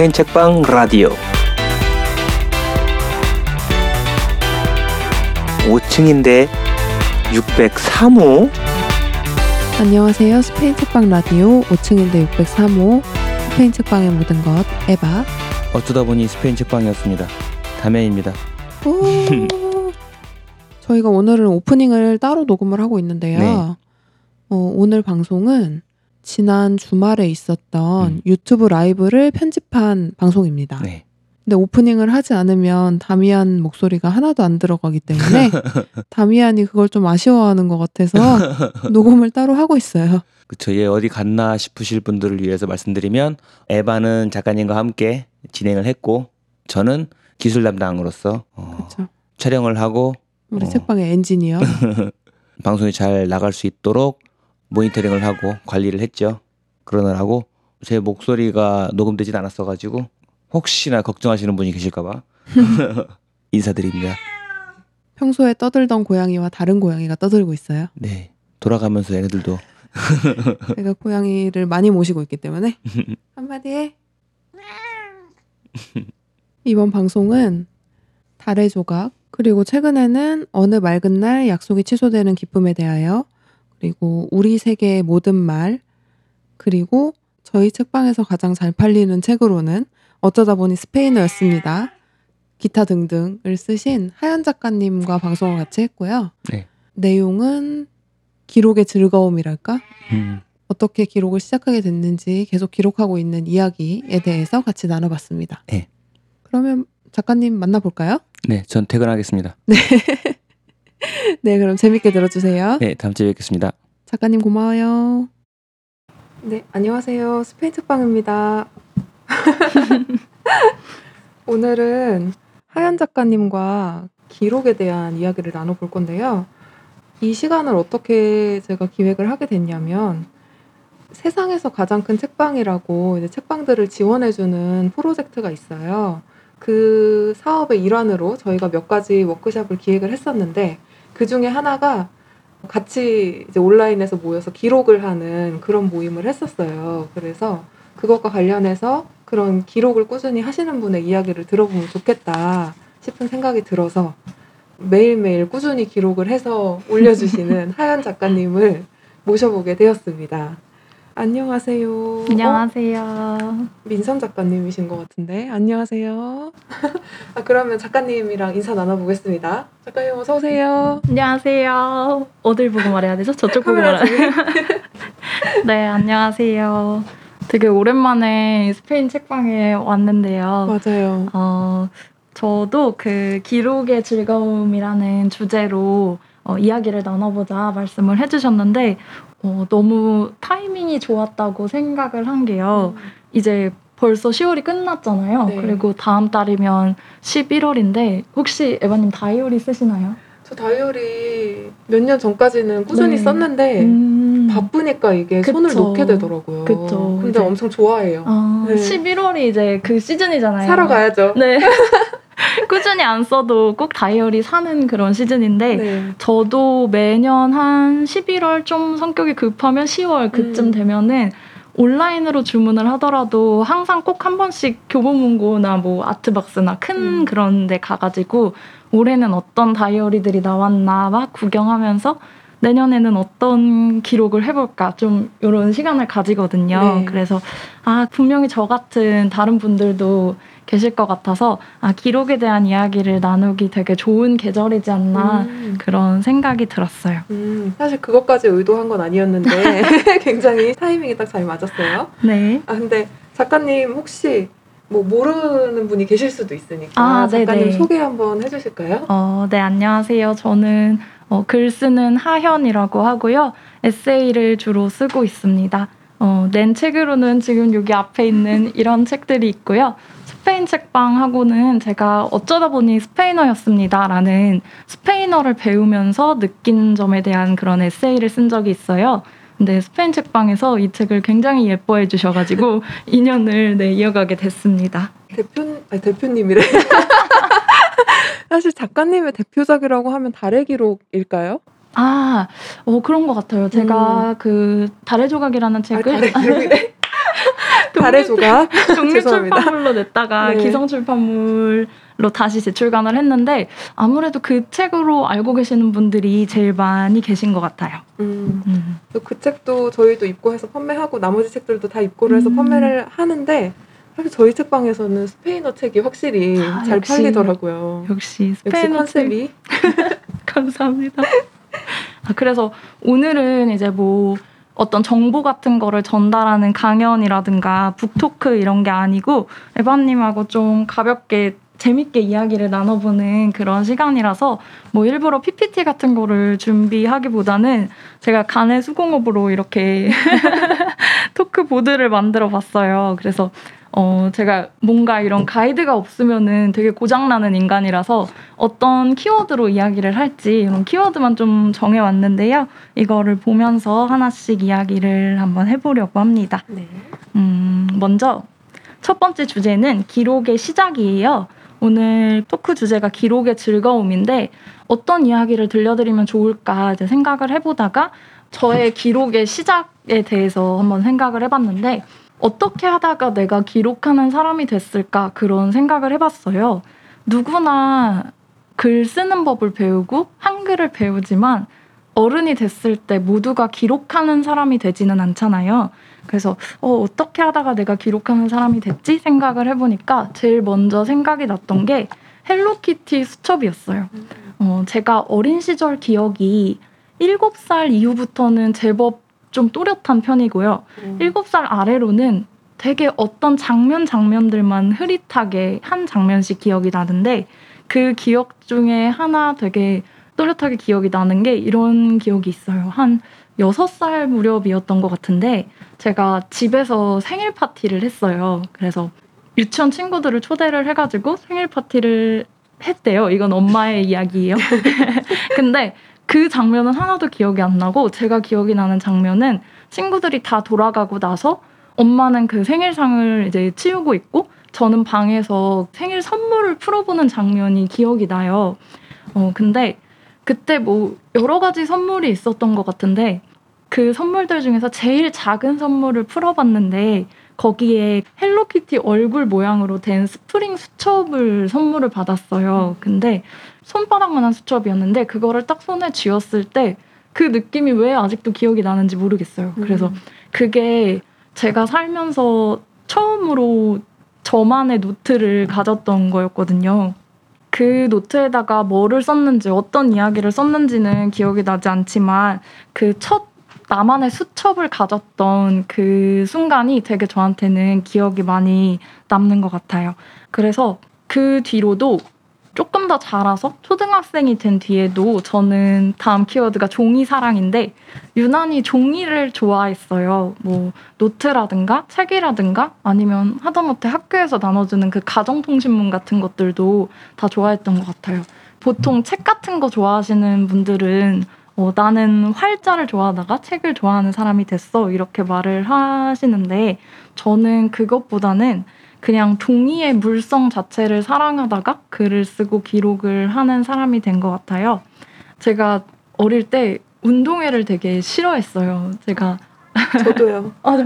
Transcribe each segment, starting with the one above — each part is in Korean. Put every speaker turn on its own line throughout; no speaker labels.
스페인 책방 라디오 5층인데 603호
안녕하세요. 스페인 책방 라디오 5층인데 603호 스페인 책방의 모든 것 에바
어쩌다 보니 스페인 책방이었습니다. 다메입니다.
오. 저희가 오늘은 오프닝을 따로 녹음을 하고 있는데요.
네.
어, 오늘 방송은 지난 주말에 있었던
음.
유튜브 라이브를 편집한 방송입니다.
네.
근데 오프닝을 하지 않으면 다미안 목소리가 하나도 안 들어가기 때문에 다미안이 그걸 좀 아쉬워하는 것 같아서 녹음을 따로 하고 있어요.
그쵸. 얘 어디 갔나 싶으실 분들을 위해서 말씀드리면 에바는 작가님과 함께 진행을 했고 저는 기술 담당으로서 어. 촬영을 하고
우리
어.
책방의 엔지니어.
방송이 잘 나갈 수 있도록 모니터링을 하고 관리를 했죠. 그러느라고 제 목소리가 녹음되진 않았어가지고 혹시나 걱정하시는 분이 계실까봐 인사드립니다.
평소에 떠들던 고양이와 다른 고양이가 떠들고 있어요.
네. 돌아가면서 얘네들도
제가 고양이를 많이 모시고 있기 때문에 한마디 해. 이번 방송은 달의 조각 그리고 최근에는 어느 맑은 날 약속이 취소되는 기쁨에 대하여 그리고 우리 세계의 모든 말 그리고 저희 책방에서 가장 잘 팔리는 책으로는 어쩌다 보니 스페인어였습니다. 기타 등등을 쓰신 하연 작가님과 방송을 같이 했고요.
네.
내용은 기록의 즐거움이랄까?
음,
어떻게 기록을 시작하게 됐는지 계속 기록하고 있는 이야기에 대해서 같이 나눠봤습니다.
네.
그러면 작가님 만나볼까요?
네, 전 퇴근하겠습니다.
네, 그럼 재밌게 들어주세요.
네, 다음 주에 뵙겠습니다.
작가님 고마워요. 네, 안녕하세요. 스페인 책방입니다. 오늘은 하연 작가님과 기록에 대한 이야기를 나눠볼 건데요. 이 시간을 어떻게 제가 기획을 하게 됐냐면 세상에서 가장 큰 책방이라고 이제 책방들을 지원해주는 프로젝트가 있어요. 그 사업의 일환으로 저희가 몇 가지 워크숍을 기획을 했었는데 그 중에 하나가 같이 이제 온라인에서 모여서 기록을 하는 그런 모임을 했었어요. 그래서 그것과 관련해서 그런 기록을 꾸준히 하시는 분의 이야기를 들어보면 좋겠다 싶은 생각이 들어서 매일매일 꾸준히 기록을 해서 올려주시는 하연 작가님을 모셔보게 되었습니다. 안녕하세요.
안녕하세요.
어, 민선 작가님이신 것 같은데 안녕하세요. 아, 그러면 작가님이랑 인사 나눠보겠습니다. 작가님 어서 오세요.
안녕하세요. 어딜 보고 말해야 되죠? 저쪽 보고 말해야
중에.
네, 안녕하세요. 되게 오랜만에 스페인 책방에 왔는데요.
맞아요.
어, 저도 그 기록의 즐거움이라는 주제로 어, 이야기를 나눠보자 말씀을 해주셨는데 어, 너무 타이밍이 좋았다고 생각을 한 게요. 이제 벌써 10월이 끝났잖아요.
네.
그리고 다음 달이면 11월인데 혹시 에바님 다이어리 쓰시나요?
저 다이어리 몇 년 전까지는 꾸준히
네.
썼는데
음.
바쁘니까 이게 손을
그쵸.
놓게 되더라고요.
그쵸.
근데
이제-
엄청 좋아해요.
아,
네.
11월이 이제 그 시즌이잖아요.
사러 가야죠.
네. 꾸준히 안 써도 꼭 다이어리 사는 그런 시즌인데
네.
저도 매년 한 11월 좀 성격이 급하면 10월 그쯤
음.
되면은 온라인으로 주문을 하더라도 항상 꼭 한 번씩 교보문고나 뭐 아트박스나 큰
음.
그런 데 가가지고 올해는 어떤 다이어리들이 나왔나 막 구경하면서 내년에는 어떤 기록을 해볼까 좀 이런 시간을 가지거든요.
네.
그래서 아 분명히 저 같은 다른 분들도 계실 것 같아서 아 기록에 대한 이야기를 나누기 되게 좋은 계절이지 않나
음.
그런 생각이 들었어요.
음, 사실 그것까지 의도한 건 아니었는데 굉장히 타이밍이 딱 잘 맞았어요.
네.
아 근데 작가님 혹시 뭐 모르는 분이 계실 수도 있으니까
아,
작가님
네네.
소개 한번 해주실까요?
어, 네, 안녕하세요. 저는 어, 글 쓰는 하현이라고 하고요. 에세이를 주로 쓰고 있습니다. 어, 낸 책으로는 지금 여기 앞에 있는 이런 책들이 있고요. 스페인 책방하고는 제가 어쩌다 보니 스페인어였습니다라는 스페인어를 배우면서 느낀 점에 대한 그런 에세이를 쓴 적이 있어요. 근데 스페인 책방에서 이 책을 굉장히 예뻐해 주셔가지고 인연을 네, 이어가게 됐습니다.
대표 아니 대표님이래. 사실 작가님의 대표작이라고 하면 달의 기록일까요?
아, 어, 그런 것 같아요. 제가 그 달의 조각이라는
아,
책을
달의 기록이래. 달의 조각.
독립
죄송합니다.
출판물로 냈다가
네.
기성 출판물로 다시 재출간을 했는데 아무래도 그 책으로 알고 계시는 분들이 제일 많이 계신 것 같아요.
음.
음.
그 책도 저희도 입고해서 판매하고 나머지 책들도 다 입고를 해서
음.
판매를 하는데 사실 저희 책방에서는 스페인어 책이 확실히
아,
잘
역시.
팔리더라고요.
역시 스페인어 책
컨셉이
감사합니다. 아, 그래서 오늘은 이제 뭐 어떤 정보 같은 거를 전달하는 강연이라든가 북토크 이런 게 아니고 에바님하고 좀 가볍게 재밌게 이야기를 나눠보는 그런 시간이라서 뭐 일부러 PPT 같은 거를 준비하기보다는 제가 간의 수공업으로 이렇게 토크 보드를 만들어 봤어요. 그래서 어, 제가 뭔가 이런 가이드가 없으면은 되게 고장나는 인간이라서 어떤 키워드로 이야기를 할지 이런 키워드만 좀 정해왔는데요. 이거를 보면서 하나씩 이야기를 한번 해보려고 합니다.
네.
음, 먼저 첫 번째 주제는 기록의 시작이에요. 오늘 토크 주제가 기록의 즐거움인데 어떤 이야기를 들려드리면 좋을까 이제 생각을 해보다가 저의 기록의 시작에 대해서 한번 생각을 해봤는데 어떻게 하다가 내가 기록하는 사람이 됐을까 그런 생각을 해봤어요. 누구나 글 쓰는 법을 배우고 한글을 배우지만 어른이 됐을 때 모두가 기록하는 사람이 되지는 않잖아요. 그래서 어, 어떻게 하다가 내가 기록하는 사람이 됐지 생각을 해보니까 제일 먼저 생각이 났던 게 헬로키티 수첩이었어요. 어, 제가 어린 시절 기억이 7살 이후부터는 제법 좀 또렷한 편이고요.
음.
일곱 살 아래로는 되게 어떤 장면 장면들만 흐릿하게 한 장면씩 기억이 나는데 그 기억 중에 하나 되게 또렷하게 기억이 나는 게 이런 기억이 있어요. 한 여섯 살 무렵이었던 것 같은데 제가 집에서 생일 파티를 했어요. 그래서 유치원 친구들을 초대를 해가지고 생일 파티를 했대요. 이건 엄마의 이야기예요. 근데 그 장면은 하나도 기억이 안 나고 제가 기억이 나는 장면은 친구들이 다 돌아가고 나서 엄마는 그 생일상을 이제 치우고 있고 저는 방에서 생일 선물을 풀어보는 장면이 기억이 나요. 어, 근데 그때 뭐 여러 가지 선물이 있었던 것 같은데 그 선물들 중에서 제일 작은 선물을 풀어봤는데 거기에 헬로키티 얼굴 모양으로 된 스프링 수첩을 선물을 받았어요. 근데 손바닥만한 수첩이었는데 그거를 딱 손에 쥐었을 때 그 느낌이 왜 아직도 기억이 나는지 모르겠어요. 그래서
음.
그게 제가 살면서 처음으로 저만의 노트를 가졌던 거였거든요. 그 노트에다가 뭐를 썼는지 어떤 이야기를 썼는지는 기억이 나지 않지만 그 첫 나만의 수첩을 가졌던 그 순간이 되게 저한테는 기억이 많이 남는 것 같아요. 그래서 그 뒤로도 조금 더 자라서 초등학생이 된 뒤에도 저는 다음 키워드가 종이 사랑인데 유난히 종이를 좋아했어요. 뭐 노트라든가 책이라든가 아니면 하다못해 학교에서 나눠주는 그 가정통신문 같은 것들도 다 좋아했던 것 같아요. 보통 책 같은 거 좋아하시는 분들은 어, 나는 활자를 좋아하다가 책을 좋아하는 사람이 됐어 이렇게 말을 하시는데 저는 그것보다는 그냥 종이의 물성 자체를 사랑하다가 글을 쓰고 기록을 하는 사람이 된 것 같아요. 제가 어릴 때 운동회를 되게 싫어했어요. 제가
저도요.
아.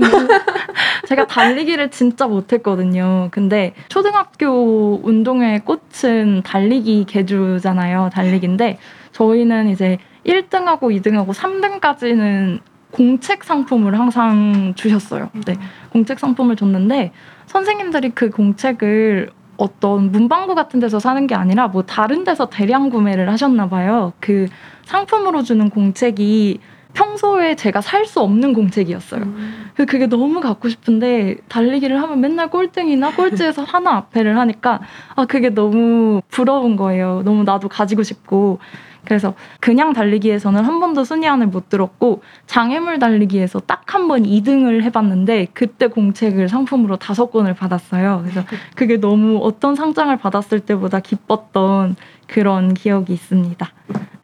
제가 달리기를 진짜 못했거든요. 근데 초등학교 운동회 꽃은 달리기 개주잖아요. 달리기인데 저희는 이제 1등하고 2등하고 3등까지는 공책 상품을 항상 주셨어요. 네, 공책 상품을 줬는데 선생님들이 그 공책을 어떤 문방구 같은 데서 사는 게 아니라 뭐 다른 데서 대량 구매를 하셨나 봐요. 그 상품으로 주는 공책이 평소에 제가 살 수 없는 공책이었어요.
음.
그 그게 너무 갖고 싶은데 달리기를 하면 맨날 꼴등이나 꼴찌에서 하나 앞에를 하니까 아 그게 너무 부러운 거예요. 너무 나도 가지고 싶고 그래서 그냥 달리기에서는 한 번도 순위 안을 못 들었고 장애물 달리기에서 딱 한 번 2등을 해봤는데 그때 공책을 상품으로 다섯 권을 받았어요. 그래서 그게 너무 어떤 상장을 받았을 때보다 기뻤던 그런 기억이 있습니다.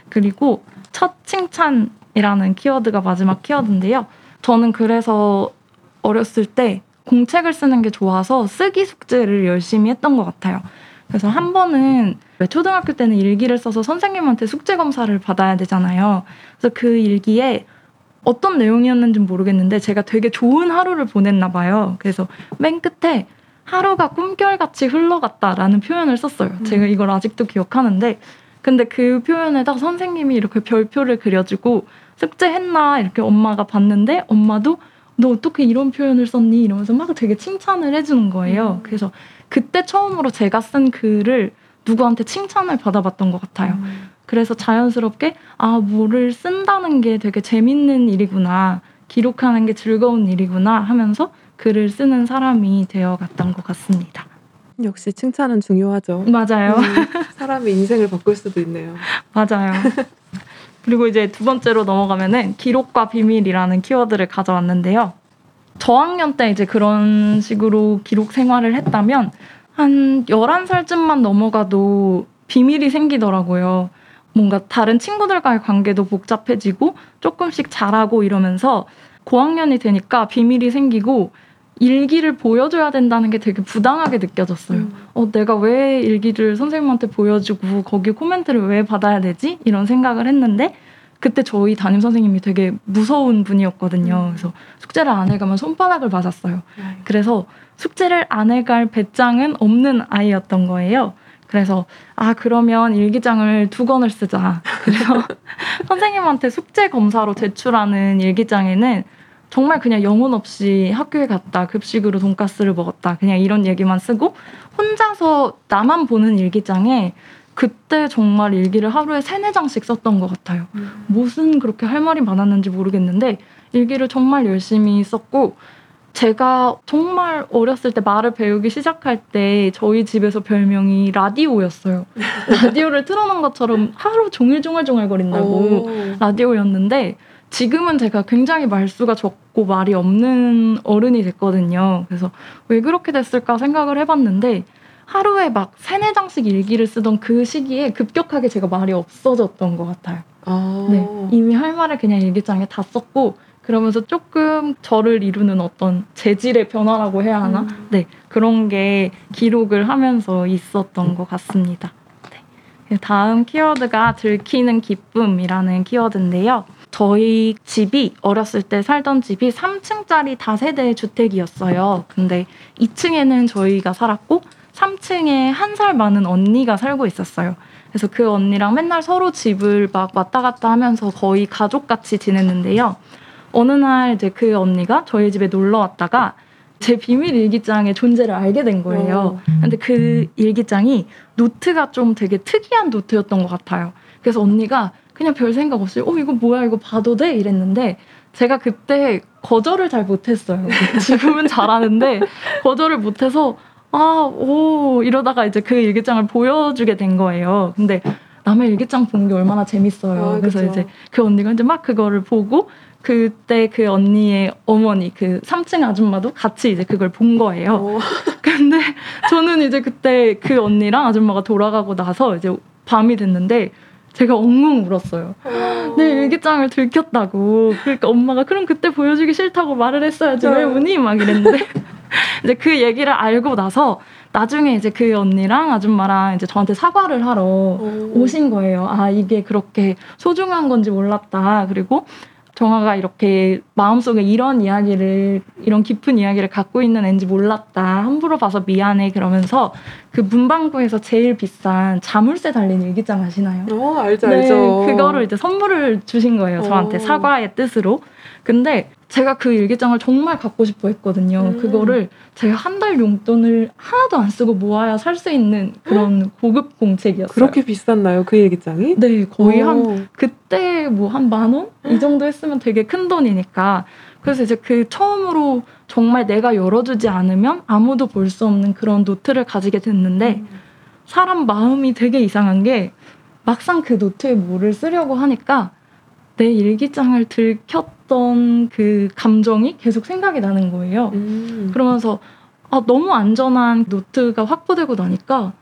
그리고 첫 칭찬이라는 키워드가 마지막 키워드인데요. 저는 그래서 어렸을 때 공책을 쓰는 게 좋아서 쓰기 숙제를 열심히 했던 것 같아요. 그래서 한 번은 왜 초등학교 때는 일기를 써서 선생님한테 숙제 검사를 받아야 되잖아요. 그래서 그 일기에 어떤 내용이었는지 모르겠는데 제가 되게 좋은 하루를 보냈나 봐요. 그래서 맨 끝에 하루가 꿈결같이 흘러갔다라는 표현을 썼어요.
음.
제가 이걸 아직도 기억하는데 근데 그 표현에다 선생님이 이렇게 별표를 그려주고 숙제했나 이렇게 엄마가 봤는데 엄마도 너 어떻게 이런 표현을 썼니 이러면서 막 되게 칭찬을 해주는 거예요.
음.
그래서 그때 처음으로 제가 쓴 글을 누구한테 칭찬을 받아봤던 것 같아요.
음.
그래서 자연스럽게 아 뭐를 쓴다는 게 되게 재밌는 일이구나 기록하는 게 즐거운 일이구나 하면서 글을 쓰는 사람이 되어갔던 것 같습니다.
역시 칭찬은 중요하죠.
맞아요,
음, 사람의 인생을 바꿀 수도 있네요.
맞아요. 그리고 이제 두 번째로 넘어가면은 기록과 비밀이라는 키워드를 가져왔는데요. 저학년 때 이제 그런 식으로 기록 생활을 했다면 한 11살쯤만 넘어가도 비밀이 생기더라고요. 뭔가 다른 친구들과의 관계도 복잡해지고 조금씩 잘하고 이러면서 고학년이 되니까 비밀이 생기고 일기를 보여줘야 된다는 게 되게 부당하게 느껴졌어요.
음.
어, 내가 왜 일기를 선생님한테 보여주고 거기 코멘트를 왜 받아야 되지? 이런 생각을 했는데 그때 저희 담임 선생님이 되게 무서운 분이었거든요.
음.
그래서 숙제를 안 해가면 손바닥을 맞았어요.
아유.
그래서 숙제를 안 해갈 배짱은 없는 아이였던 거예요. 그래서 아 그러면 일기장을 두 권을 쓰자. 그래서 선생님한테 숙제 검사로 제출하는 일기장에는 정말 그냥 영혼 없이 학교에 갔다 급식으로 돈가스를 먹었다 그냥 이런 얘기만 쓰고 혼자서 나만 보는 일기장에 그때 정말 일기를 하루에 세네 장씩 썼던 것 같아요.
음.
무슨 그렇게 할 말이 많았는지 모르겠는데 일기를 정말 열심히 썼고 제가 정말 어렸을 때 말을 배우기 시작할 때 저희 집에서 별명이 라디오였어요. 라디오를 틀어놓은 것처럼 하루 종일 종알종알거린다고
오.
라디오였는데 지금은 제가 굉장히 말수가 적고 말이 없는 어른이 됐거든요. 그래서 왜 그렇게 됐을까 생각을 해봤는데 하루에 막 세네 장씩 일기를 쓰던 그 시기에 급격하게 제가 말이 없어졌던 것 같아요.
아.
네, 이미 할 말을 그냥 일기장에 다 썼고 그러면서 조금 저를 이루는 어떤 재질의 변화라고 해야 하나?
음.
네, 그런 게 기록을 하면서 있었던 것 같습니다. 네. 다음 키워드가 들키는 기쁨이라는 키워드인데요. 저희 집이 어렸을 때 살던 집이 3층짜리 다세대 주택이었어요. 근데 2층에는 저희가 살았고 3층에 한 살 많은 언니가 살고 있었어요. 그래서 그 언니랑 맨날 서로 집을 막 왔다 갔다 하면서 거의 가족같이 지냈는데요. 어느 날 이제 그 언니가 저희 집에 놀러 왔다가 제 비밀 일기장의 존재를 알게 된 거예요.
어.
근데 그 일기장이 노트가 좀 되게 특이한 노트였던 것 같아요. 그래서 언니가 그냥 별 생각 없이 어 이거 뭐야 이거 봐도 돼 이랬는데 제가 그때 거절을 잘 못했어요. 지금은 잘하는데 거절을 못해서 아 오 이러다가 이제 그 일기장을 보여주게 된 거예요. 근데 남의 일기장 보는 게 얼마나 재밌어요.
아,
그래서
그쵸.
이제 그 언니가 이제 막 그거를 보고 그때 그 언니의 어머니 그 3층 아줌마도 같이 이제 그걸 본 거예요.
어.
근데 저는 이제 그때 그 언니랑 아줌마가 돌아가고 나서 이제 밤이 됐는데 제가 엉엉 울었어요. 내 일기장을 들켰다고. 그러니까 엄마가 그럼 그때 보여주기 싫다고 말을 했어야지 왜 우니? 막 이랬는데 이제 그 얘기를 알고 나서 나중에 이제 그 언니랑 아줌마랑 이제 저한테 사과를 하러
어.
오신 거예요. 아, 이게 그렇게 소중한 건지 몰랐다. 그리고 정아가 이렇게 마음속에 이런 이야기를, 이런 깊은 이야기를 갖고 있는 앤지 몰랐다. 함부로 봐서 미안해. 그러면서 그 문방구에서 제일 비싼 자물쇠 달린 일기장 아시나요?
어, 알죠,
네,
알죠.
그거를 이제 선물을 주신 거예요. 저한테
어.
사과의 뜻으로. 근데 제가 그 일기장을 정말 갖고 싶어 했거든요.
음.
그거를 제가 한 달 용돈을 하나도 안 쓰고 모아야 살 수 있는 그런 고급 공책이었어요.
그렇게 비쌌나요, 그 일기장이?
네, 거의 한
오.
그때 뭐 한 만 원? 이 정도 했으면 되게 큰 돈이니까. 그래서 이제 그 처음으로 정말 내가 열어주지 않으면 아무도 볼 수 없는 그런 노트를 가지게 됐는데
음.
사람 마음이 되게 이상한 게 막상 그 노트에 뭐를 쓰려고 하니까 내 일기장을 들켰 던 그 감정이 계속 생각이 나는 거예요.
음.
그러면서 아, 너무 안전한 노트가 확보되고 나니까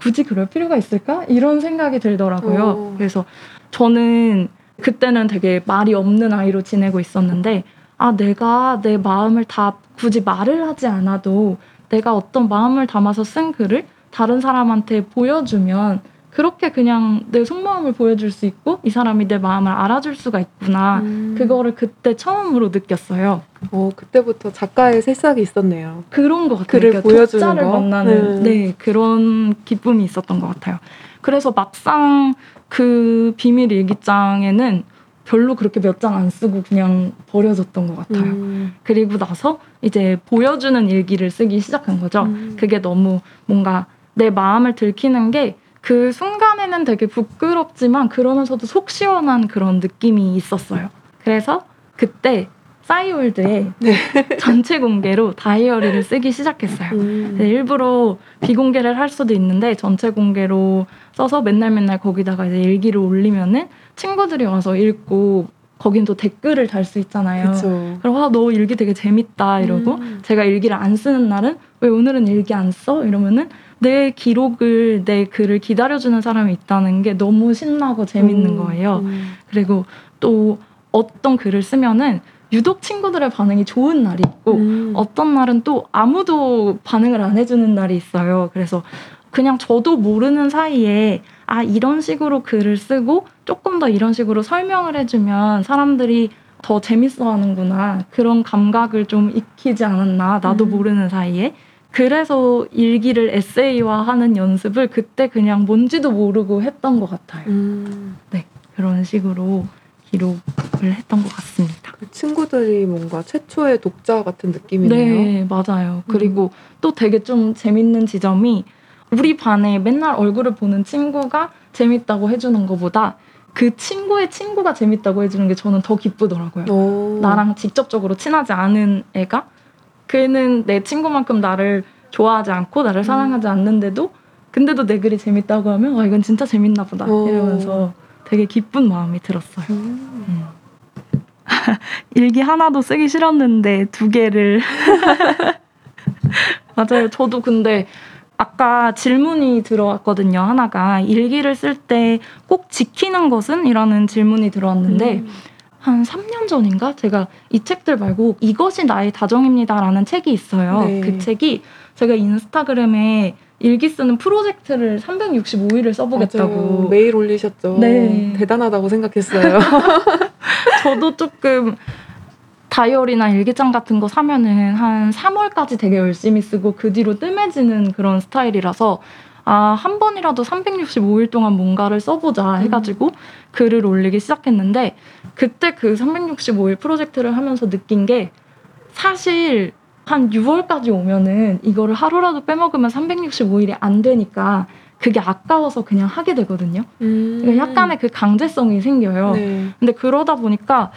굳이 그럴 필요가 있을까? 이런 생각이 들더라고요.
어.
그래서 저는 그때는 되게 말이 없는 아이로 지내고 있었는데 아, 내가 내 마음을 다 굳이 말을 하지 않아도 내가 어떤 마음을 담아서 쓴 글을 다른 사람한테 보여주면 그렇게 그냥 내 속마음을 보여줄 수 있고 이 사람이 내 마음을 알아줄 수가 있구나.
음.
그거를 그때 처음으로 느꼈어요.
어, 그때부터 작가의 새싹이 있었네요.
그런 것 같아요.
글을
그러니까
보여주는 거?
만나는
네.
네. 그런 기쁨이 있었던 것 같아요. 그래서 막상 그 비밀 일기장에는 별로 그렇게 몇 장 안 쓰고 그냥 버려졌던 것 같아요.
음.
그리고 나서 이제 보여주는 일기를 쓰기 시작한 거죠.
음.
그게 너무 뭔가 내 마음을 들키는 게 그 순간에는 되게 부끄럽지만 그러면서도 속 시원한 그런 느낌이 있었어요. 그래서 그때 싸이월드에
네.
전체 공개로 다이어리를 쓰기 시작했어요.
음.
네, 일부러 비공개를 할 수도 있는데 전체 공개로 써서 맨날 맨날 거기다가 이제 일기를 올리면은 친구들이 와서 읽고 거긴 또 댓글을 달 수 있잖아요.
그쵸.
그리고 아, 너 일기 되게 재밌다 이러고
음.
제가 일기를 안 쓰는 날은 왜 오늘은 일기 안 써? 이러면은 내 기록을 내 글을 기다려주는 사람이 있다는 게 너무 신나고 재밌는
음.
거예요.
음.
그리고 또 어떤 글을 쓰면은 유독 친구들의 반응이 좋은 날이 있고
음.
어떤 날은 또 아무도 반응을 안 해주는 날이 있어요. 그래서 그냥 저도 모르는 사이에 아 이런 식으로 글을 쓰고 조금 더 이런 식으로 설명을 해주면 사람들이 더 재밌어하는구나 그런 감각을 좀 익히지 않았나 나도
음.
모르는 사이에 그래서 일기를 에세이화하는 연습을 그때 그냥 뭔지도 모르고 했던 것 같아요.
음.
그런 식으로 기록을 했던 것 같습니다.
그 친구들이 뭔가 최초의 독자 같은 느낌이네요.
네, 맞아요. 그리고 또 되게 좀 재밌는 지점이 우리 반에 맨날 얼굴을 보는 친구가 재밌다고 해주는 것보다 그 친구의 친구가 재밌다고 해주는 게 저는 더 기쁘더라고요.
오.
나랑 직접적으로 친하지 않은 애가 걔는 내 친구만큼 나를 좋아하지 않고 나를 사랑하지 않는데도 근데도 내 글이 재밌다고 하면 아 이건 진짜 재밌나 보다
오.
이러면서 되게 기쁜 마음이 들었어요.
음.
음. 일기 하나도 쓰기 싫었는데 두 개를 맞아요. 저도 근데 아까 질문이 들어왔거든요. 하나가 일기를 쓸 때 꼭 지키는 것은? 이라는 질문이 들어왔는데
음.
한 3년 전인가 제가 이 책들 말고 이것이 나의 다정입니다라는 책이 있어요.
네.
그 책이 제가 인스타그램에 일기 쓰는 프로젝트를 365일을 써보겠다고
맞아요. 매일 올리셨죠.
네.
대단하다고 생각했어요.
저도 조금 다이어리나 일기장 같은 거 사면은 한 3월까지 되게 열심히 쓰고 그 뒤로 뜸해지는 그런 스타일이라서 아, 한 번이라도 365일 동안 뭔가를 써보자 해가지고 글을 올리기 시작했는데 그때 그 365일 프로젝트를 하면서 느낀 게 사실 한 6월까지 오면은 이거를 하루라도 빼먹으면 365일이 안 되니까 그게 아까워서 그냥 하게 되거든요.
음.
그러니까 약간의 그 강제성이 생겨요.
네.
근데 그러다 보니까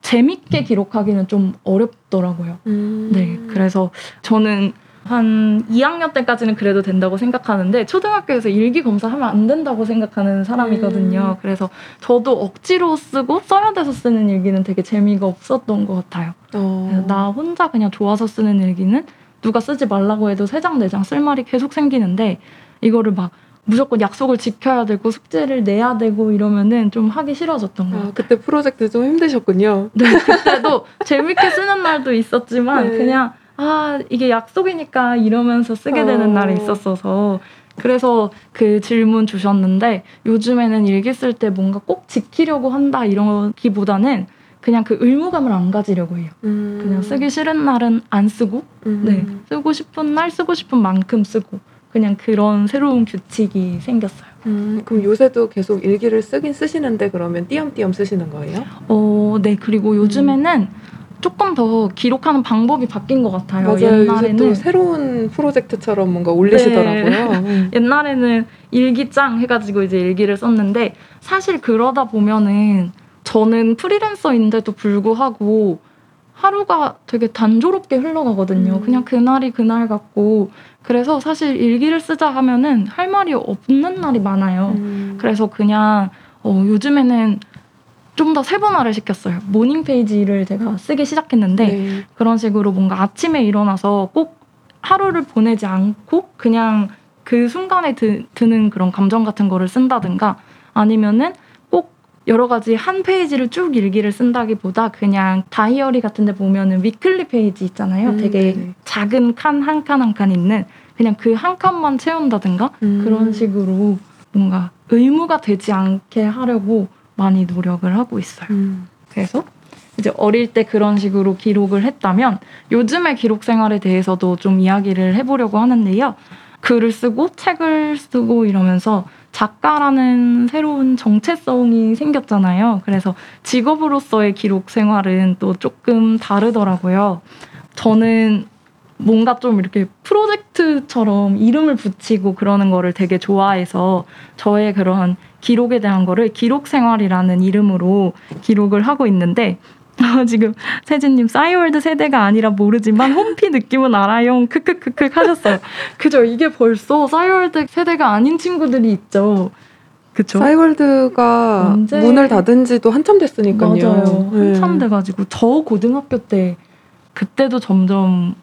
재밌게 기록하기는 좀 어렵더라고요.
음.
네, 그래서 저는 한 2학년 때까지는 그래도 된다고 생각하는데 초등학교에서 일기 검사하면 안 된다고 생각하는 사람이거든요.
음.
그래서 저도 억지로 쓰고 써야 돼서 쓰는 일기는 되게 재미가 없었던 것 같아요.
어.
나 혼자 그냥 좋아서 쓰는 일기는 누가 쓰지 말라고 해도 세 장 네 장 쓸 말이 계속 생기는데 이거를 막 무조건 약속을 지켜야 되고 숙제를 내야 되고 이러면은 좀 하기 싫어졌던 것 같아요.
아, 그때 프로젝트 좀 힘드셨군요.
네, 그때도 재밌게 쓰는 날도 있었지만
네.
그냥 아 이게 약속이니까 이러면서 쓰게 되는
어.
날이 있었어서 그래서 그 질문 주셨는데 요즘에는 일기 쓸 때 뭔가 꼭 지키려고 한다 이러기보다는 그냥 그 의무감을 안 가지려고 해요.
음.
그냥 쓰기 싫은 날은 안 쓰고
음.
네 쓰고 싶은 날 쓰고 싶은 만큼 쓰고 그냥 그런 새로운 규칙이 생겼어요.
음, 그럼 요새도 계속 일기를 쓰긴 쓰시는데 그러면 띄엄띄엄 쓰시는 거예요?
어, 네 그리고 요즘에는 조금 더 기록하는 방법이 바뀐 것 같아요.
맞아요. 요새 또
옛날에는
새로운 프로젝트처럼 뭔가 올리시더라고요. 음.
옛날에는 일기장 해가지고 이제 일기를 썼는데 사실 그러다 보면은 저는 프리랜서인데도 불구하고 하루가 되게 단조롭게 흘러가거든요.
음.
그냥 그날이 그날 같고 그래서 사실 일기를 쓰자 하면은 할 말이 없는 날이 많아요.
음.
그래서 그냥 어, 요즘에는 좀 더 세분화를 시켰어요. morning page를 제가 쓰기 시작했는데
네.
그런 식으로 뭔가 아침에 일어나서 꼭 하루를 보내지 않고 그냥 그 순간에 드, 드는 그런 감정 같은 거를 쓴다든가 아니면은 꼭 여러 가지 한 페이지를 쭉 일기를 쓴다기보다 그냥 다이어리 같은 데 보면은 weekly page 있잖아요.
음,
되게
네네.
작은 칸 한 칸 한 칸 있는 그냥 그 한 칸만 채운다든가
음.
그런 식으로 뭔가 의무가 되지 않게 하려고 많이 노력을 하고 있어요.
음.
그래서 이제 어릴 때 그런 식으로 기록을 했다면 요즘의 기록 생활에 대해서도 좀 이야기를 해보려고 하는데요. 글을 쓰고 책을 쓰고 이러면서 작가라는 새로운 정체성이 생겼잖아요. 그래서 직업으로서의 기록 생활은 또 조금 다르더라고요. 저는 뭔가 좀 이렇게 프로젝트처럼 이름을 붙이고 그러는 거를 되게 좋아해서 저의 그런 기록에 대한 거를 기록 생활이라는 이름으로 기록을 하고 있는데 지금 세진님 싸이월드 세대가 아니라 모르지만 홈피 느낌은 알아요. 크크크크 하셨어요. 그죠? 이게 벌써 싸이월드 세대가 아닌 친구들이 있죠. 그쵸?
싸이월드가
언제-
문을 닫은 지도 한참 됐으니까요.
맞아요.
네.
한참 돼가지고 저 고등학교 때 그때도 점점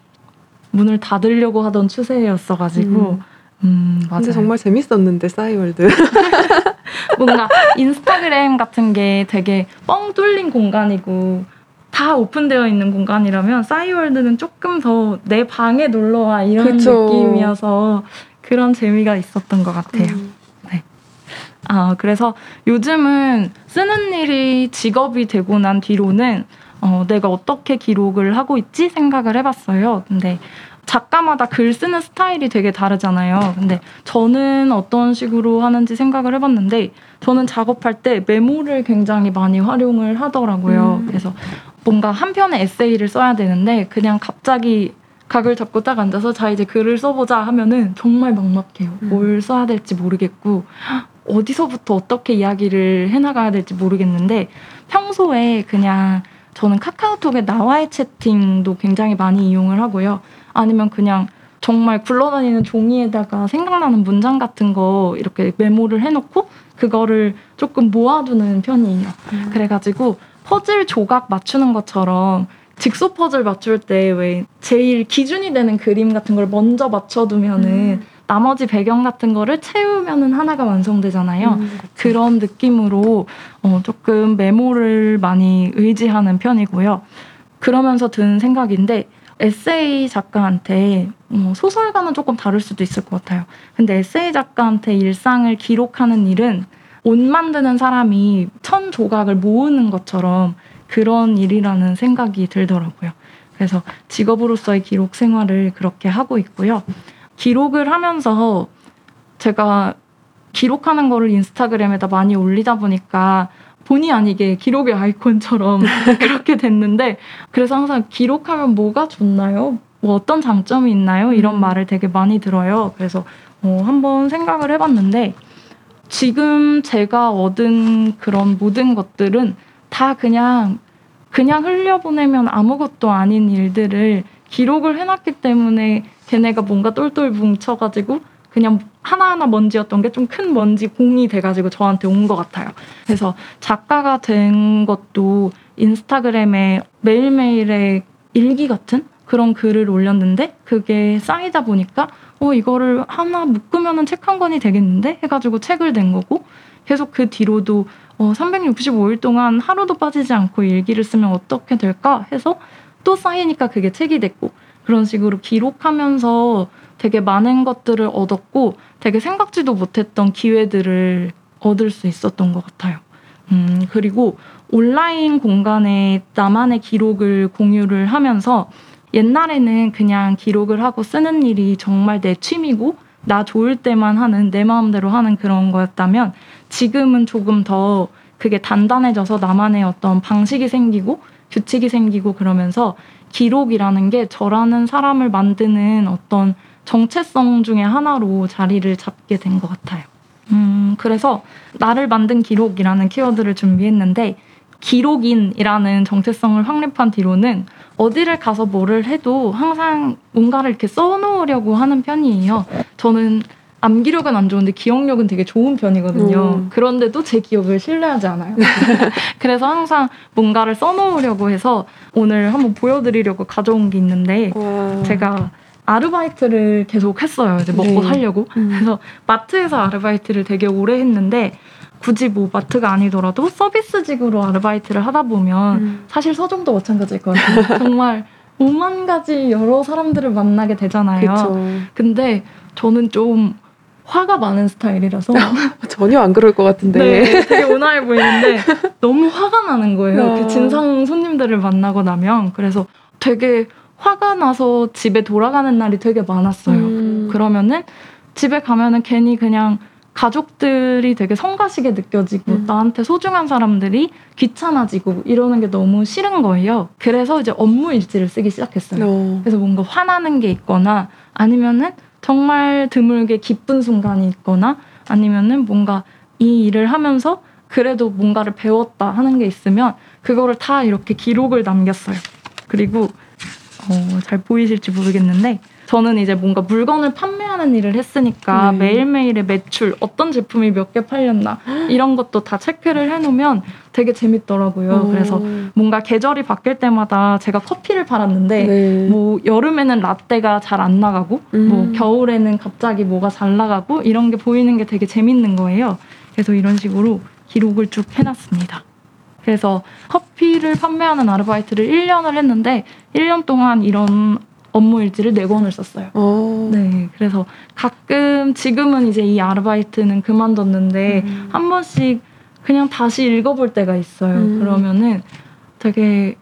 문을 닫으려고 하던 추세였어가지고
음.
음, 맞아요.
근데 정말 재밌었는데 싸이월드.
뭔가 인스타그램 같은 게 되게 뻥 뚫린 공간이고 다 오픈되어 있는 공간이라면 싸이월드는 조금 더 내 방에 놀러와 이런
그쵸.
느낌이어서 그런 재미가 있었던 것 같아요.
음.
아, 그래서 요즘은 쓰는 일이 직업이 되고 난 뒤로는 어, 내가 어떻게 기록을 하고 있지 생각을 해봤어요. 근데 작가마다 글 쓰는 스타일이 되게 다르잖아요. 근데 저는 어떤 식으로 하는지 생각을 해봤는데 저는 작업할 때 메모를 굉장히 많이 활용을 하더라고요.
음.
그래서 뭔가 한 편의 에세이를 써야 되는데 그냥 갑자기 각을 잡고 딱 앉아서 자 이제 글을 써보자 하면은 정말 막막해요.
음.
뭘 써야 될지 모르겠고 어디서부터 어떻게 이야기를 해나가야 될지 모르겠는데 평소에 그냥 저는 카카오톡에 나와의 채팅도 굉장히 많이 이용을 하고요. 아니면 그냥 정말 굴러다니는 종이에다가 생각나는 문장 같은 거 이렇게 메모를 해놓고 그거를 조금 모아두는 편이에요.
음.
그래가지고 퍼즐 조각 맞추는 것처럼 직소 퍼즐 맞출 때 왜 제일 기준이 되는 그림 같은 걸 먼저 맞춰두면은
음.
나머지 배경 같은 거를 채우면은 하나가 완성되잖아요.
음,
그런 느낌으로 어, 조금 메모를 많이 의지하는 편이고요. 그러면서 든 생각인데 에세이 작가한테 어, 소설가는 조금 다를 수도 있을 것 같아요. 근데 에세이 작가한테 일상을 기록하는 일은 옷 만드는 사람이 천 조각을 모으는 것처럼 그런 일이라는 생각이 들더라고요. 그래서 직업으로서의 기록 생활을 그렇게 하고 있고요. 기록을 하면서 제가 기록하는 거를 인스타그램에다 많이 올리다 보니까 본의 아니게 기록의 아이콘처럼 그렇게 됐는데 그래서 항상 기록하면 뭐가 좋나요? 뭐 어떤 장점이 있나요? 이런
음.
말을 되게 많이 들어요. 그래서 어, 한번 생각을 해봤는데 지금 제가 얻은 그런 모든 것들은 다 그냥 그냥 흘려보내면 아무것도 아닌 일들을 기록을 해놨기 때문에 걔네가 뭔가 똘똘 뭉쳐가지고 그냥 하나하나 먼지였던 게 좀 큰 먼지 공이 돼가지고 저한테 온 것 같아요. 그래서 작가가 된 것도 인스타그램에 매일매일의 일기 같은 그런 글을 올렸는데 그게 쌓이다 보니까 어 이거를 하나 묶으면은 책 한 권이 되겠는데 해가지고 책을 낸 거고 계속 그 뒤로도 어 365일 동안 하루도 빠지지 않고 일기를 쓰면 어떻게 될까 해서 또 쌓이니까 그게 책이 됐고 그런 식으로 기록하면서 되게 많은 것들을 얻었고 되게 생각지도 못했던 기회들을 얻을 수 있었던 것 같아요. 음, 그리고 온라인 공간에 나만의 기록을 공유를 하면서 옛날에는 그냥 기록을 하고 쓰는 일이 정말 내 취미고 나 좋을 때만 하는 내 마음대로 하는 그런 거였다면 지금은 조금 더 그게 단단해져서 나만의 어떤 방식이 생기고 규칙이 생기고 그러면서 기록이라는 게 저라는 사람을 만드는 어떤 정체성 중의 하나로 자리를 잡게 된 것 같아요. 음, 그래서 나를 만든 기록이라는 키워드를 준비했는데 기록인이라는 정체성을 확립한 뒤로는 어디를 가서 뭐를 해도 항상 뭔가를 이렇게 써놓으려고 하는 편이에요. 저는 암기력은 안 좋은데 기억력은 되게 좋은 편이거든요.
음.
그런데도 제 기억을 신뢰하지 않아요. 그래서 항상 뭔가를 써놓으려고 해서 오늘 한번 보여드리려고 가져온 게 있는데
와.
제가 아르바이트를 계속 했어요. 이제 먹고
네.
살려고.
음.
그래서 마트에서 아르바이트를 되게 오래 했는데 굳이 뭐 마트가 아니더라도 서비스직으로 아르바이트를 하다 보면
음.
사실 서점도 마찬가지일 것 같아요. 정말 오만 가지 여러 사람들을 만나게 되잖아요.
그쵸.
근데 저는 좀 화가 많은 스타일이라서
전혀 안 그럴 것 같은데.
네, 되게 온화해 보이는데 너무 화가 나는 거예요.
아.
그 진상 손님들을 만나고 나면 그래서 되게 화가 나서 집에 돌아가는 날이 되게 많았어요.
음.
그러면은 집에 가면은 괜히 그냥 가족들이 되게 성가시게 느껴지고
음.
나한테 소중한 사람들이 귀찮아지고 이러는 게 너무 싫은 거예요. 그래서 이제 업무 일지를 쓰기 시작했어요.
어.
그래서 뭔가 화나는 게 있거나 아니면은 정말 드물게 기쁜 순간이 있거나 아니면은 뭔가 이 일을 하면서 그래도 뭔가를 배웠다 하는 게 있으면 그거를 다 이렇게 기록을 남겼어요. 그리고 어, 잘 보이실지 모르겠는데 저는 이제 뭔가 물건을 판매하는 일을 했으니까
네.
매일매일의 매출, 어떤 제품이 몇 개 팔렸나 이런 것도 다 체크를 해놓으면 되게 재밌더라고요.
어.
그래서 뭔가 계절이 바뀔 때마다 제가 커피를 팔았는데
네.
뭐 여름에는 라떼가 잘 안 나가고
음.
뭐 겨울에는 갑자기 뭐가 잘 나가고 이런 게 보이는 게 되게 재밌는 거예요. 그래서 이런 식으로 기록을 쭉 해놨습니다. 그래서 커피를 판매하는 아르바이트를 1년을 했는데 1년 동안 이런 업무 일지를 4권을 썼어요.
어.
네. 그래서 가끔 지금은 이제 이 아르바이트는 그만뒀는데
음.
한 번씩 그냥 다시 읽어볼 때가 있어요.
음.
그러면은 되게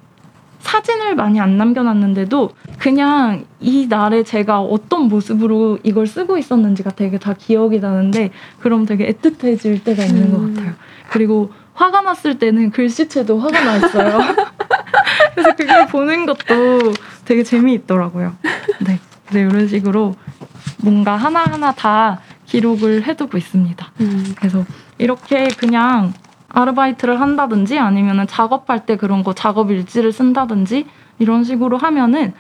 사진을 많이 안 남겨놨는데도 그냥 이 날에 제가 어떤 모습으로 이걸 쓰고 있었는지가 되게 다 기억이 나는데 그럼 되게 애틋해질 때가 있는
음.
것 같아요. 그리고 화가 났을 때는 글씨체도 화가 나 있어요. 그래서 그걸 보는 것도 되게 재미있더라고요. 네. 그래서 이런 식으로 뭔가 하나하나 다 기록을 해두고 있습니다.
음.
그래서 이렇게 그냥 아르바이트를 한다든지 아니면은 작업할 때 그런 거 작업 일지를 쓴다든지 이런 식으로 하면은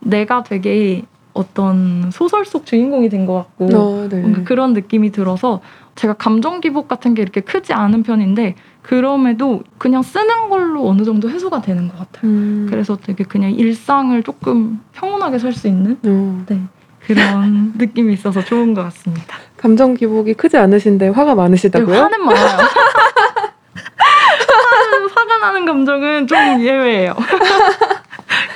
내가 되게 어떤 소설 속 주인공이 된 것 같고
어, 네.
그런 느낌이 들어서 제가 감정 기복 같은 게 이렇게 크지 않은 편인데 그럼에도 그냥 쓰는 걸로 어느 정도 해소가 되는 것 같아요.
음.
그래서 되게 그냥 일상을 조금 평온하게 살 수 있는
어.
네, 그런 느낌이 있어서 좋은 것 같습니다.
감정 기복이 크지 않으신데 화가 많으시다고요?
네, 화는 많아요. 화는, 화가 나는 감정은 좀 예외예요.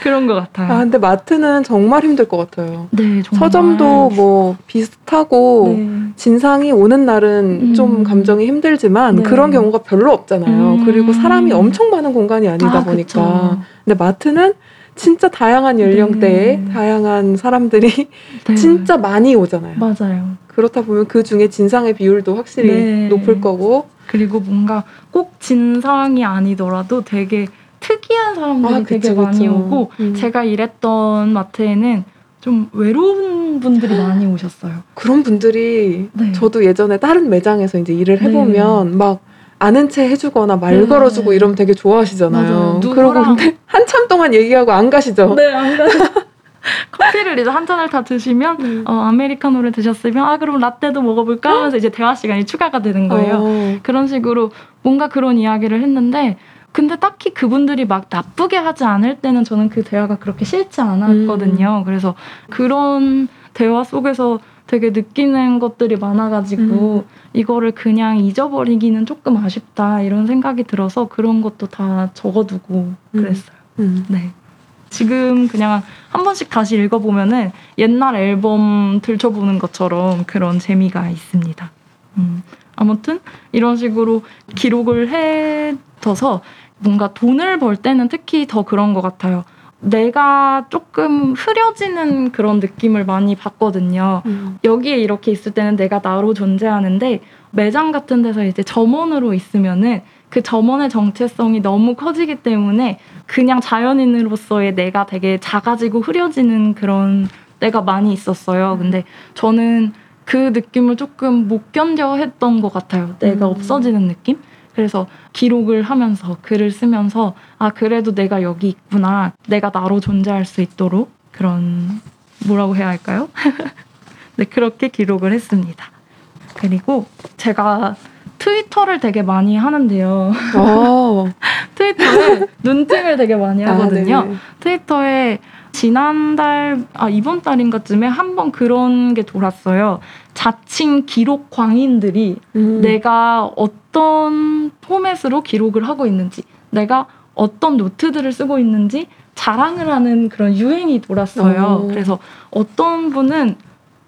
그런 것 같아요.
아 근데 마트는 정말 힘들 것 같아요.
네, 정말.
서점도 뭐 비슷하고
네.
진상이 오는 날은
음.
좀 감정이 힘들지만
네.
그런 경우가 별로 없잖아요.
음.
그리고 사람이 엄청 많은 공간이 아니다
아,
보니까.
그쵸.
근데 마트는 진짜 다양한 연령대에
네.
다양한 사람들이
네.
진짜 많이 오잖아요.
맞아요.
그렇다 보면 그 중에 진상의 비율도 확실히
네.
높을 거고.
그리고 뭔가 꼭 진상이 아니더라도 되게 특이한 사람들이
아,
되게
그치,
많이
그치.
오고
음.
제가 일했던 마트에는 좀 외로운 분들이 많이 오셨어요.
그런 분들이
네.
저도 예전에 다른 매장에서 이제 일을 해보면 막 아는 체 해주거나 말
네.
걸어주고 이러면 되게 좋아하시잖아요. 그러고 근데 한참 동안 얘기하고 안 가시죠.
네, 안 가요. 커피를 이제 한 잔을 다 드시면
음.
어, 아메리카노를 드셨으면 아 그럼 라떼도 먹어볼까 하면서 이제 대화 시간이 추가가 되는 거예요.
어.
그런 식으로 뭔가 그런 이야기를 했는데 근데 딱히 그분들이 막 나쁘게 하지 않을 때는 저는 그 대화가 그렇게 싫지 않았거든요.
음.
그래서 그런 대화 속에서 되게 느끼는 것들이 많아가지고
음.
이거를 그냥 잊어버리기는 조금 아쉽다 이런 생각이 들어서 그런 것도 다 적어두고 그랬어요.
음.
네. 지금 그냥 한 번씩 다시 읽어보면은 옛날 앨범 들춰보는 것처럼 그런 재미가 있습니다. 음, 아무튼 이런 식으로 기록을 해둬서 뭔가 돈을 벌 때는 특히 더 그런 것 같아요. 내가 조금 흐려지는 그런 느낌을 많이 받거든요.
음.
여기에 이렇게 있을 때는 내가 나로 존재하는데 매장 같은 데서 이제 점원으로 있으면은 그 점원의 정체성이 너무 커지기 때문에 그냥 자연인으로서의 내가 되게 작아지고 흐려지는 그런 때가 많이 있었어요. 근데 저는 그 느낌을 조금 못 견뎌 했던 것 같아요. 내가
음.
없어지는 느낌? 그래서 기록을 하면서 글을 쓰면서 아 그래도 내가 여기 있구나 내가 나로 존재할 수 있도록 그런 뭐라고 해야 할까요? 네 그렇게 기록을 했습니다. 그리고 제가 트위터를 되게 많이 하는데요.
어.
트위터에 눈팅을 되게 많이 하거든요.
아.
트위터에 지난달 아 이번 달인가쯤에 한 번 그런 게 돌았어요. 자칭 기록 광인들이
음.
내가 어떤 포맷으로 기록을 하고 있는지, 내가 어떤 노트들을 쓰고 있는지 자랑을 하는 그런 유행이 돌았어요.
오.
그래서 어떤 분은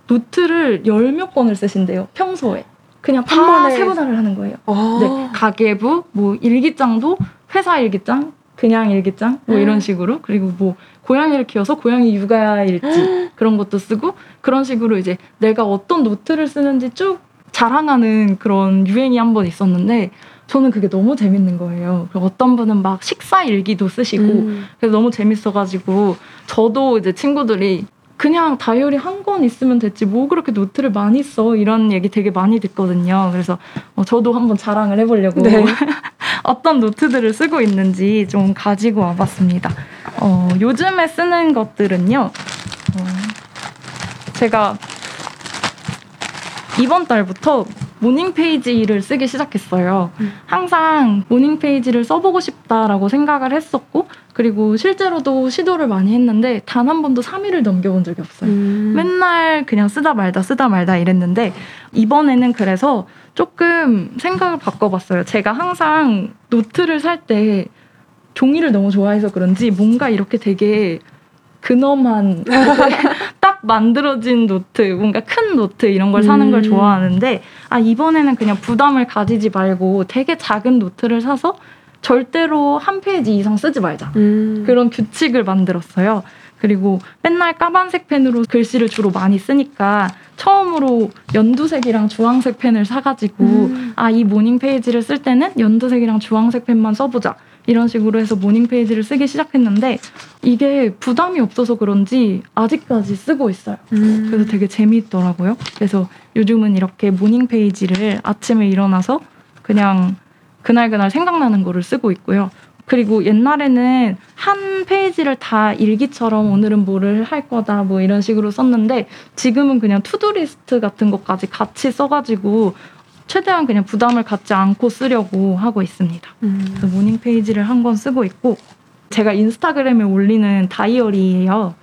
노트를 열 몇 권을 쓰신대요. 평소에. 그냥 한다
번에.
세분화를 하는 거예요.
아.
네, 가계부, 뭐 일기장도 회사 일기장, 그냥 일기장, 뭐 이런 식으로 그리고 뭐 고양이를 키워서 고양이 육아 일지 그런 것도 쓰고 그런 식으로 이제 내가 어떤 노트를 쓰는지 쭉 자랑하는 그런 유행이 한 번 있었는데 저는 그게 너무 재밌는 거예요. 그리고 어떤 분은 막 식사 일기도 쓰시고
음.
그래서 너무 재밌어가지고 저도 이제 친구들이 그냥 다이어리 한 권 있으면 됐지 뭐 그렇게 노트를 많이 써 이런 얘기 되게 많이 듣거든요. 그래서 어, 저도 한번 자랑을 해보려고
네.
어떤 노트들을 쓰고 있는지 좀 가지고 와봤습니다. 어, 요즘에 쓰는 것들은요. 어, 제가 이번 달부터 morning page를 쓰기 시작했어요.
음.
항상 morning page를 써보고 싶다라고 생각을 했었고, 그리고 실제로도 시도를 많이 했는데, 단 한 번도 3일을 넘겨본 적이 없어요.
음.
맨날 그냥 쓰다 말다 쓰다 말다 이랬는데 이번에는 그래서 조금 생각을 바꿔봤어요. 제가 항상 노트를 살 때 종이를 너무 좋아해서 그런지 뭔가 이렇게 되게 근엄한 딱 만들어진 노트, 뭔가 큰 노트 이런 걸 사는 걸
음.
좋아하는데 아 이번에는 그냥 부담을 가지지 말고 되게 작은 노트를 사서 절대로 한 페이지 이상 쓰지 말자.
음.
그런 규칙을 만들었어요. 그리고 맨날 까만색 펜으로 글씨를 주로 많이 쓰니까 처음으로 연두색이랑 주황색 펜을 사가지고
음.
아 이 morning page를 쓸 때는 연두색이랑 주황색 펜만 써보자 이런 식으로 해서 morning page를 쓰기 시작했는데 이게 부담이 없어서 그런지 아직까지 쓰고 있어요.
음.
그래서 되게 재미있더라고요. 그래서 요즘은 이렇게 morning page를 아침에 일어나서 그냥 그날그날 생각나는 거를 쓰고 있고요. 그리고 옛날에는 한 페이지를 다 일기처럼 오늘은 뭐를 할 거다 뭐 이런 식으로 썼는데 지금은 그냥 to-do list 같은 것까지 같이 써가지고 최대한 그냥 부담을 갖지 않고 쓰려고 하고 있습니다.
음.
그래서 morning page를 한 권 쓰고 있고 제가 인스타그램에 올리는 다이어리예요.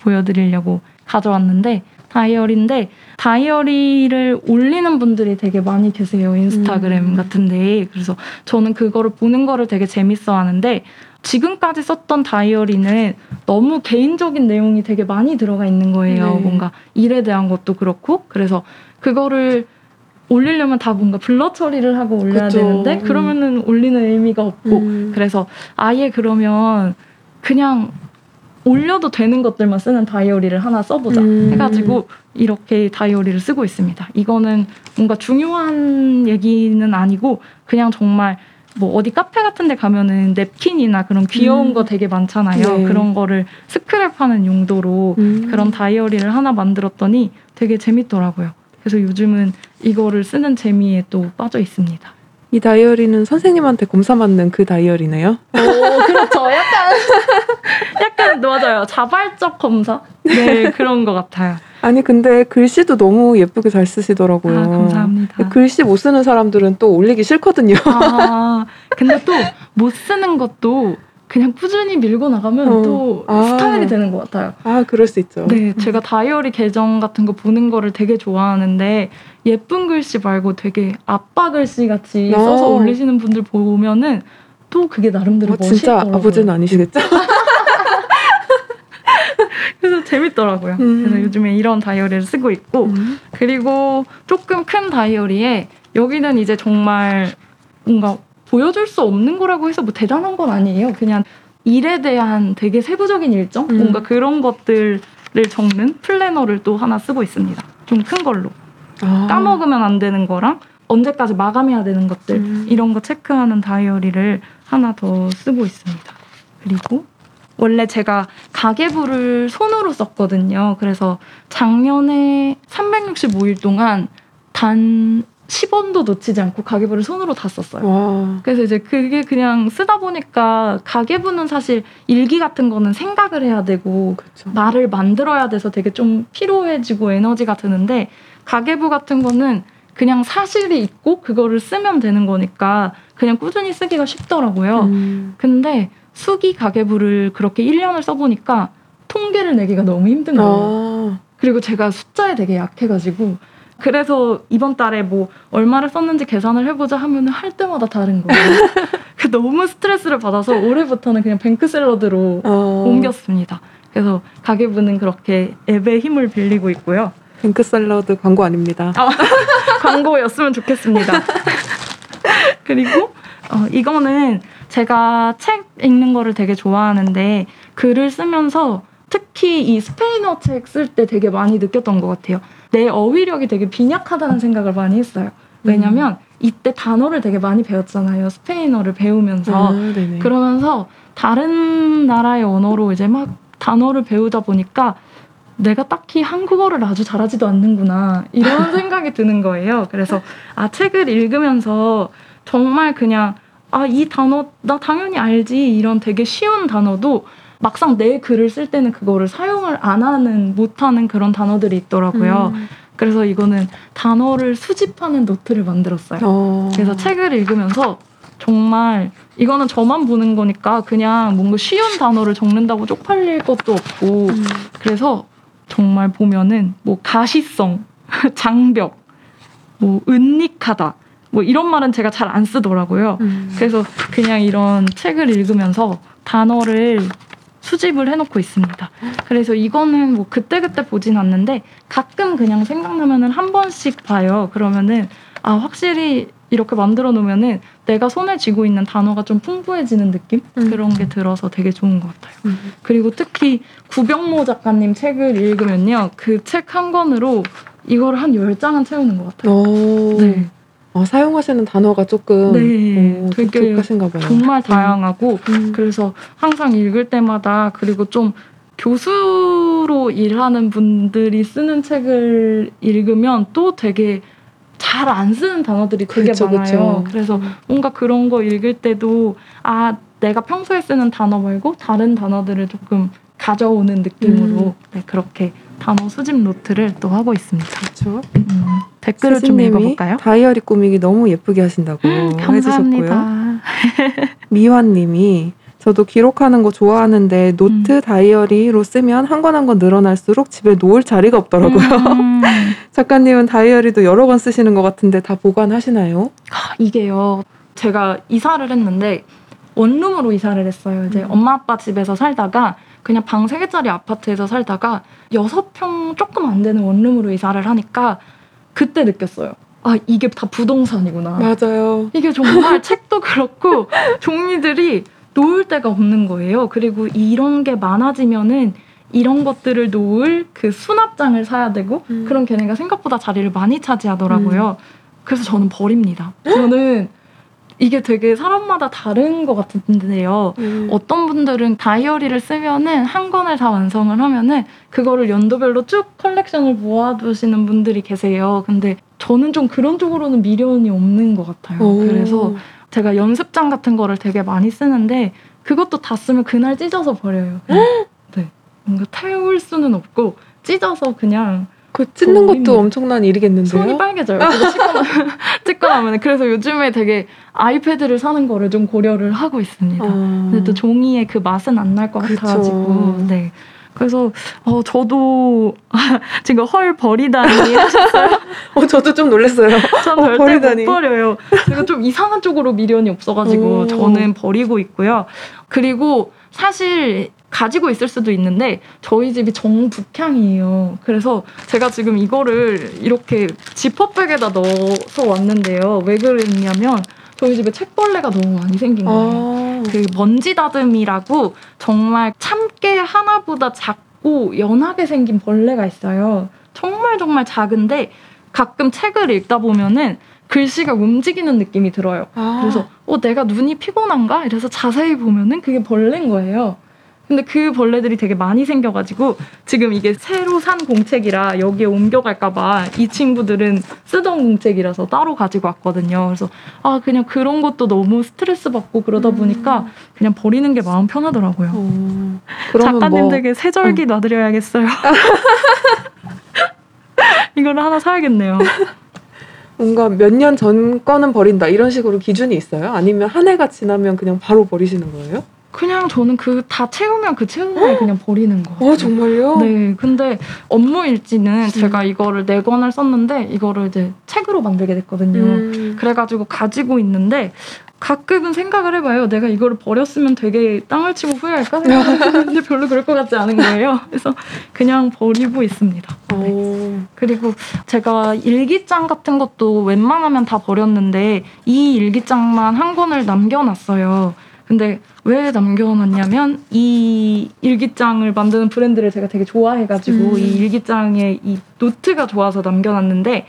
보여드리려고 가져왔는데 다이어리인데 다이어리를 올리는 분들이 되게 많이 계세요 인스타그램
음.
같은데 그래서 저는 그거를 보는 거를 되게 재밌어하는데 지금까지 썼던 다이어리는 너무 개인적인 내용이 되게 많이 들어가 있는 거예요
네.
뭔가 일에 대한 것도 그렇고 그래서 그거를 올리려면 다 뭔가 블러 처리를 하고 올려야
그쵸.
되는데
음.
그러면은 올리는 의미가 없고
음.
그래서 아예 그러면 그냥 올려도 되는 것들만 쓰는 다이어리를 하나 써보자
음.
해가지고 이렇게 다이어리를 쓰고 있습니다. 이거는 뭔가 중요한 얘기는 아니고 그냥 정말 뭐 어디 카페 같은 데 가면은 냅킨이나 그런 귀여운
음.
거 되게 많잖아요.
네.
그런 거를 스크랩하는 용도로
음.
그런 다이어리를 하나 만들었더니 되게 재밌더라고요. 그래서 요즘은 이거를 쓰는 재미에 또 빠져 있습니다.
이 다이어리는 선생님한테 검사 받는 그 다이어리네요.
오, 그렇죠. 약간, 약간 맞아요. 자발적 검사? 네, 그런 것 같아요.
아니 근데 글씨도 너무 예쁘게 잘 쓰시더라고요.
아, 감사합니다.
글씨 못 쓰는 사람들은 또 올리기 싫거든요.
아, 근데 또 못 쓰는 것도 그냥 꾸준히 밀고 나가면
어.
또
아.
스타일이 되는 것 같아요.
아 그럴 수 있죠.
네, 제가 다이어리 계정 같은 거 보는 거를 되게 좋아하는데 예쁜 글씨 말고 되게 아빠 글씨 같이
어.
써서 올리시는 분들 보면은 또 그게 나름대로
어, 진짜
멋있더라고요.
아버지는 아니시겠죠?
그래서 재밌더라고요.
음.
그래서 요즘에 이런 다이어리를 쓰고 있고
음.
그리고 조금 큰 다이어리에 여기는 이제 정말 뭔가 보여줄 수 없는 거라고 해서 뭐 대단한 건 아니에요. 그냥 일에 대한 되게 세부적인 일정?
음.
뭔가 그런 것들을 적는 플래너를 또 하나 쓰고 있습니다. 좀 큰 걸로.
아.
까먹으면 안 되는 거랑 언제까지 마감해야 되는 것들
음.
이런 거 체크하는 다이어리를 하나 더 쓰고 있습니다. 그리고 원래 제가 가계부를 손으로 썼거든요. 그래서 작년에 365일 동안 단 10원도 놓치지 않고 가계부를 손으로 다 썼어요.
와.
그래서 이제 그게 그냥 쓰다 보니까 가계부는 사실 일기 같은 거는 생각을 해야 되고
그렇죠.
말을 만들어야 돼서 되게 좀 피로해지고 에너지가 드는데 가계부 같은 거는 그냥 사실이 있고 그거를 쓰면 되는 거니까 그냥 꾸준히 쓰기가 쉽더라고요.
음.
근데 수기 가계부를 그렇게 1년을 써보니까 통계를 내기가 너무 힘든 거예요.
아.
그리고 제가 숫자에 되게 약해가지고 그래서 이번 달에 뭐 얼마를 썼는지 계산을 해보자 하면은 할 때마다 다른 거예요. 그 너무 스트레스를 받아서 올해부터는 그냥 뱅크샐러드로
어.
옮겼습니다. 그래서 가계부는 그렇게 앱의 힘을 빌리고 있고요.
뱅크 샐러드 광고 아닙니다.
광고였으면 좋겠습니다. 그리고 어, 이거는 제가 책 읽는 거를 되게 좋아하는데 글을 쓰면서 특히 이 스페인어 책 쓸 때 되게 많이 느꼈던 것 같아요. 내 어휘력이 되게 빈약하다는 생각을 많이 했어요. 왜냐면 이때 단어를 되게 많이 배웠잖아요. 스페인어를 배우면서.
아.
그러면서 다른 나라의 언어로 이제 막 단어를 배우다 보니까 내가 딱히 한국어를 아주 잘하지도 않는구나 이런 생각이 드는 거예요. 그래서 아 책을 읽으면서 정말 그냥 아 이 단어 나 당연히 알지 이런 되게 쉬운 단어도 막상 내 글을 쓸 때는 그거를 사용을 안 하는 못 하는 그런 단어들이 있더라고요.
음.
그래서 이거는 단어를 수집하는 노트를 만들었어요.
어.
그래서 책을 읽으면서 정말 이거는 저만 보는 거니까 그냥 뭔가 쉬운 단어를 적는다고 쪽팔릴 것도 없고
음.
그래서 정말 보면은 뭐 가시성, 장벽, 뭐 은닉하다 뭐 이런 말은 제가 잘 안 쓰더라고요.
음.
그래서 그냥 이런 책을 읽으면서 단어를 수집을 해놓고 있습니다. 그래서 이거는 뭐 그때그때 보진 않는데 가끔 그냥 생각나면은 한 번씩 봐요. 그러면은 아, 확실히 이렇게 만들어 놓으면은 내가 손에 쥐고 있는 단어가 좀 풍부해지는 느낌?
음.
그런 게 들어서 되게 좋은 것 같아요.
음.
그리고 특히 구병모 작가님 책을 읽으면요. 그 책 한 권으로 이거를 한 10장은 채우는 것 같아요.
오.
네.
어, 사용하시는 단어가 조금
네.
오,
되게
독특하신가 봐요.
정말 다양하고
음.
그래서 항상 읽을 때마다 그리고 좀 교수로 일하는 분들이 쓰는 책을 읽으면 또 되게 잘 안 쓰는 단어들이 되게
그쵸,
많아요.
그쵸.
그래서 뭔가 그런 거 읽을 때도 아 내가 평소에 쓰는 단어 말고 다른 단어들을 조금 가져오는 느낌으로
음.
네, 그렇게 단어 수집 노트를 또 하고 있습니다.
그렇죠.
음, 댓글을 좀 읽어볼까요?
다이어리 꾸미기 너무 예쁘게 하신다고 해주셨고요.
감사합니다.
미환님이 저도 기록하는 거 좋아하는데 노트
음.
다이어리로 쓰면 한 권 한 권 늘어날수록 집에 놓을 자리가 없더라고요.
음.
작가님은 다이어리도 여러 권 쓰시는 것 같은데 다 보관하시나요?
아, 이게요. 제가 이사를 했는데 원룸으로 이사를 했어요. 이제
음.
엄마 아빠 집에서 살다가 그냥 방 세 개짜리 아파트에서 살다가 여섯 평 조금 안 되는 원룸으로 이사를 하니까 그때 느꼈어요. 아 이게 다 부동산이구나.
맞아요.
이게 정말 책도 그렇고 종이들이 놓을 데가 없는 거예요. 그리고 이런 게 많아지면은 이런 것들을 놓을 그 수납장을 사야 되고
음.
그런 걔네가 생각보다 자리를 많이 차지하더라고요. 그래서 저는 버립니다. 저는 이게 되게 사람마다 다른 것 같은데요.
음.
어떤 분들은 다이어리를 쓰면은 한 권을 다 완성을 하면은 그거를 연도별로 쭉 컬렉션을 모아두시는 분들이 계세요. 근데 저는 좀 그런 쪽으로는 미련이 없는 것 같아요.
오.
그래서 제가 연습장 같은 거를 되게 많이 쓰는데 그것도 다 쓰면 그날 찢어서 버려요. 네. 뭔가 태울 수는 없고 찢어서 그냥
그 찢는. 것도 엄청난 일이겠는데요.
손이 빨개져요. 그거 찍고, 나, 찍고 나면 그래서 요즘에 되게 아이패드를 사는 거를 좀 고려를 하고 있습니다.
아.
근데 또 종이의 그 맛은 안 날 것. 같아가지고 네. 그래서 어 저도 지금 헐 버리다니 하셨어요.
어, 저도 좀 놀랐어요.
전
어,
절대
버리다니.
못 버려요. 제가 좀 이상한 쪽으로 미련이 없어가지고
오.
저는 버리고 있고요. 그리고 사실 가지고 있을 수도 있는데 저희 집이 정북향이에요. 그래서 제가 지금 이거를 이렇게 지퍼백에다 넣어서 왔는데요. 왜 그랬냐면 저희 집에 책벌레가 너무 많이 생긴 거예요.
아.
그 먼지 다듬이라고 정말 참깨 하나보다 작고 연하게 생긴 벌레가 있어요. 정말 정말 작은데 가끔 책을 읽다 보면은 글씨가 움직이는 느낌이 들어요.
아.
그래서 어 내가 눈이 피곤한가? 이래서 자세히 보면은 그게 벌레인 거예요. 근데 그 벌레들이 되게 많이 생겨가지고 지금 이게 새로 산 공책이라 여기에 옮겨갈까봐 이 친구들은 쓰던 공책이라서 따로 가지고 왔거든요. 그래서 아 그냥 그런 것도 너무 스트레스 받고 그러다
음.
보니까 그냥 버리는 게 마음 편하더라고요.
어. 그러면 뭐
작가님들에게 새절기 놔드려야겠어요. 이거를 하나 사야겠네요.
뭔가 몇 년 전 거는 버린다 이런 식으로 기준이 있어요? 아니면 한 해가 지나면 그냥 바로 버리시는 거예요?
그냥 저는 그 다 채우면 그 채운 걸 그냥 버리는 거.
어 정말요?
네, 근데 업무 일지는
음.
제가 이거를 네 권을 썼는데 이거를 이제 책으로 만들게 됐거든요.
음.
그래가지고 가지고 있는데 가끔은 생각을 해봐요. 내가 이거를 버렸으면 되게 땅을 치고 후회할까 생각했는데 별로 그럴 것 같지 않은 거예요. 그래서 그냥 버리고 있습니다. 네.
어.
그리고 제가 일기장 같은 것도 웬만하면 다 버렸는데 이 일기장만 한 권을 남겨놨어요. 근데 왜 남겨놨냐면 이 일기장을 만드는 브랜드를 제가 되게 좋아해가지고
음.
이 일기장에 이 노트가 좋아서 남겨놨는데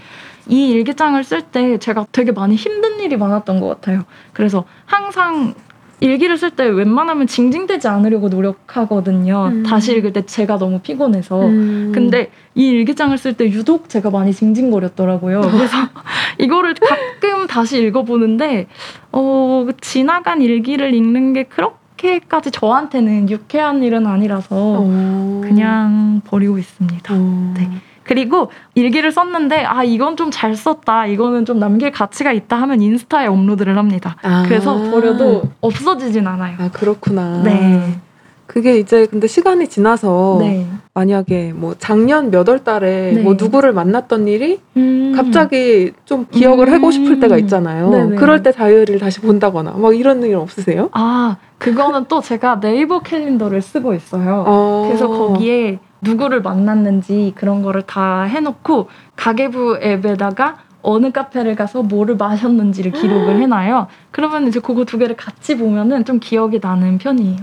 이 일기장을 쓸 때 제가 되게 많이 힘든 일이 많았던 것 같아요. 그래서 항상 일기를 쓸 때 웬만하면 징징대지 않으려고 노력하거든요.
음.
다시 읽을 때 제가 너무 피곤해서.
음.
근데 이 일기장을 쓸 때 유독 제가 많이 징징거렸더라고요. 그래서 이거를 가끔 다시 읽어보는데 어, 지나간 일기를 읽는 게 그렇게까지 저한테는 유쾌한 일은 아니라서
어.
그냥 버리고 있습니다.
어.
네. 그리고 일기를 썼는데 아 이건 좀 잘 썼다 이거는 좀 남길 가치가 있다 하면 인스타에 업로드를 합니다.
아.
그래서 버려도 없어지진 않아요.
아 그렇구나.
네.
그게 이제 근데 시간이 지나서
네.
만약에 뭐 작년 몇 월 달에
네.
뭐 누구를 만났던 일이
음.
갑자기 좀 기억을
음.
하고 싶을 때가 있잖아요.
네네.
그럴 때 다이어리를 다시 본다거나 막 이런 일 없으세요?
아 그거는 또 제가 네이버 캘린더를 쓰고 있어요.
어.
그래서 거기에 누구를 만났는지 그런 거를 다 해놓고 가계부 앱에다가 어느 카페를 가서 뭐를 마셨는지를 기록을 해놔요. 그러면 이제 그거 두 개를 같이 보면은 좀 기억이 나는 편이에요.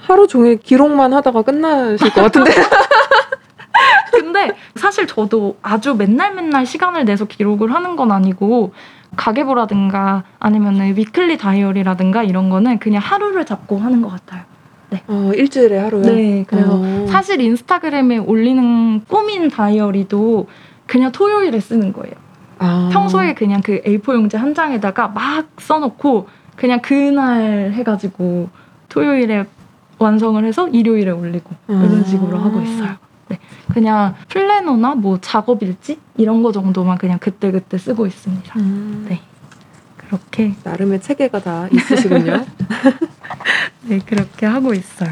하루 종일 기록만 하다가 끝나실 것 같은데.
근데 사실 저도 아주 맨날 맨날 시간을 내서 기록을 하는 건 아니고 가계부라든가 아니면은 위클리 다이어리라든가 이런 거는 그냥 하루를 잡고 하는 것 같아요.
어, 일주일에 하루요?
네, 그래서
어.
사실 인스타그램에 올리는 꾸민 다이어리도 그냥 토요일에 쓰는 거예요.
아.
평소에 그냥 그 A4 용지 한 장에다가 막 써놓고 그냥 그날 해가지고 토요일에 완성을 해서 일요일에 올리고 이런
아.
식으로 하고 있어요. 네, 그냥 플래너나 뭐 작업 일지 이런 거 정도만 그냥 그때 그때 쓰고 있습니다.
음.
네. 그렇게
나름의 체계가 다 있으시군요.
네, 그렇게 하고 있어요.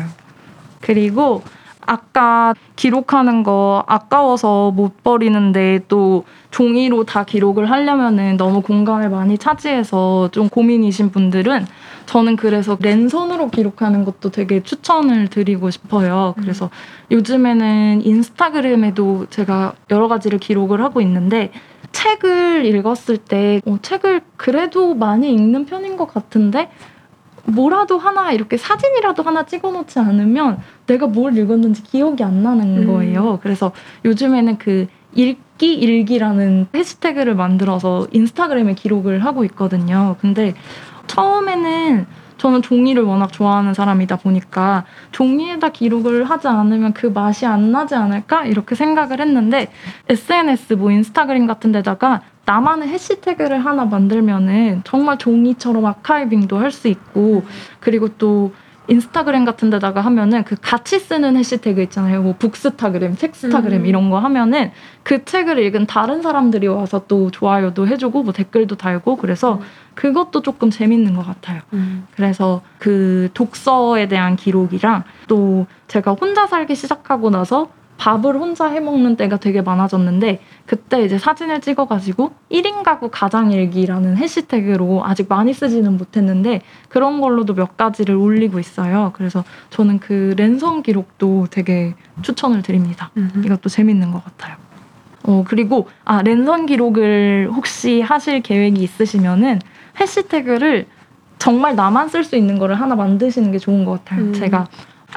그리고 아까 기록하는 거 아까워서 못 버리는데 또 종이로 다 기록을 하려면은 너무 공간을 많이 차지해서 좀 고민이신 분들은 저는 그래서 랜선으로 기록하는 것도 되게 추천을 드리고 싶어요. 그래서 요즘에는 인스타그램에도 제가 여러 가지를 기록을 하고 있는데 책을 읽었을 때 어, 책을 그래도 많이 읽는 편인 것 같은데 뭐라도 하나 이렇게 사진이라도 하나 찍어놓지 않으면 내가 뭘 읽었는지 기억이 안 나는
음.
거예요. 그래서 요즘에는 그 읽기 일기라는 해시태그를 만들어서 인스타그램에 기록을 하고 있거든요. 근데 처음에는 저는 종이를 워낙 좋아하는 사람이다 보니까 종이에다 기록을 하지 않으면 그 맛이 안 나지 않을까? 이렇게 생각을 했는데 SNS 뭐 인스타그램 같은 데다가 나만의 해시태그를 하나 만들면은 정말 종이처럼 아카이빙도 할 수 있고 그리고 또 인스타그램 같은 데다가 하면은 그 같이 쓰는 해시태그 있잖아요. 뭐 북스타그램, 책스타그램
음.
이런 거 하면은 그 책을 읽은 다른 사람들이 와서 또 좋아요도 해주고 뭐 댓글도 달고 그래서
음.
그것도 조금 재밌는 것 같아요.
음.
그래서 그 독서에 대한 기록이랑 또 제가 혼자 살기 시작하고 나서 밥을 혼자 해 먹는 때가 되게 많아졌는데 그때 이제 사진을 찍어가지고 1인 가구 가장일기라는 해시태그로 아직 많이 쓰지는 못했는데 그런 걸로도 몇 가지를 올리고 있어요. 그래서 저는 그 랜선 기록도 되게 추천을 드립니다.
음.
이것도 재밌는 것 같아요. 어, 그리고, 아, 랜선 기록을 혹시 하실 계획이 있으시면은 해시태그를 정말 나만 쓸 수 있는 거를 하나 만드시는 게 좋은 것 같아요.
음.
제가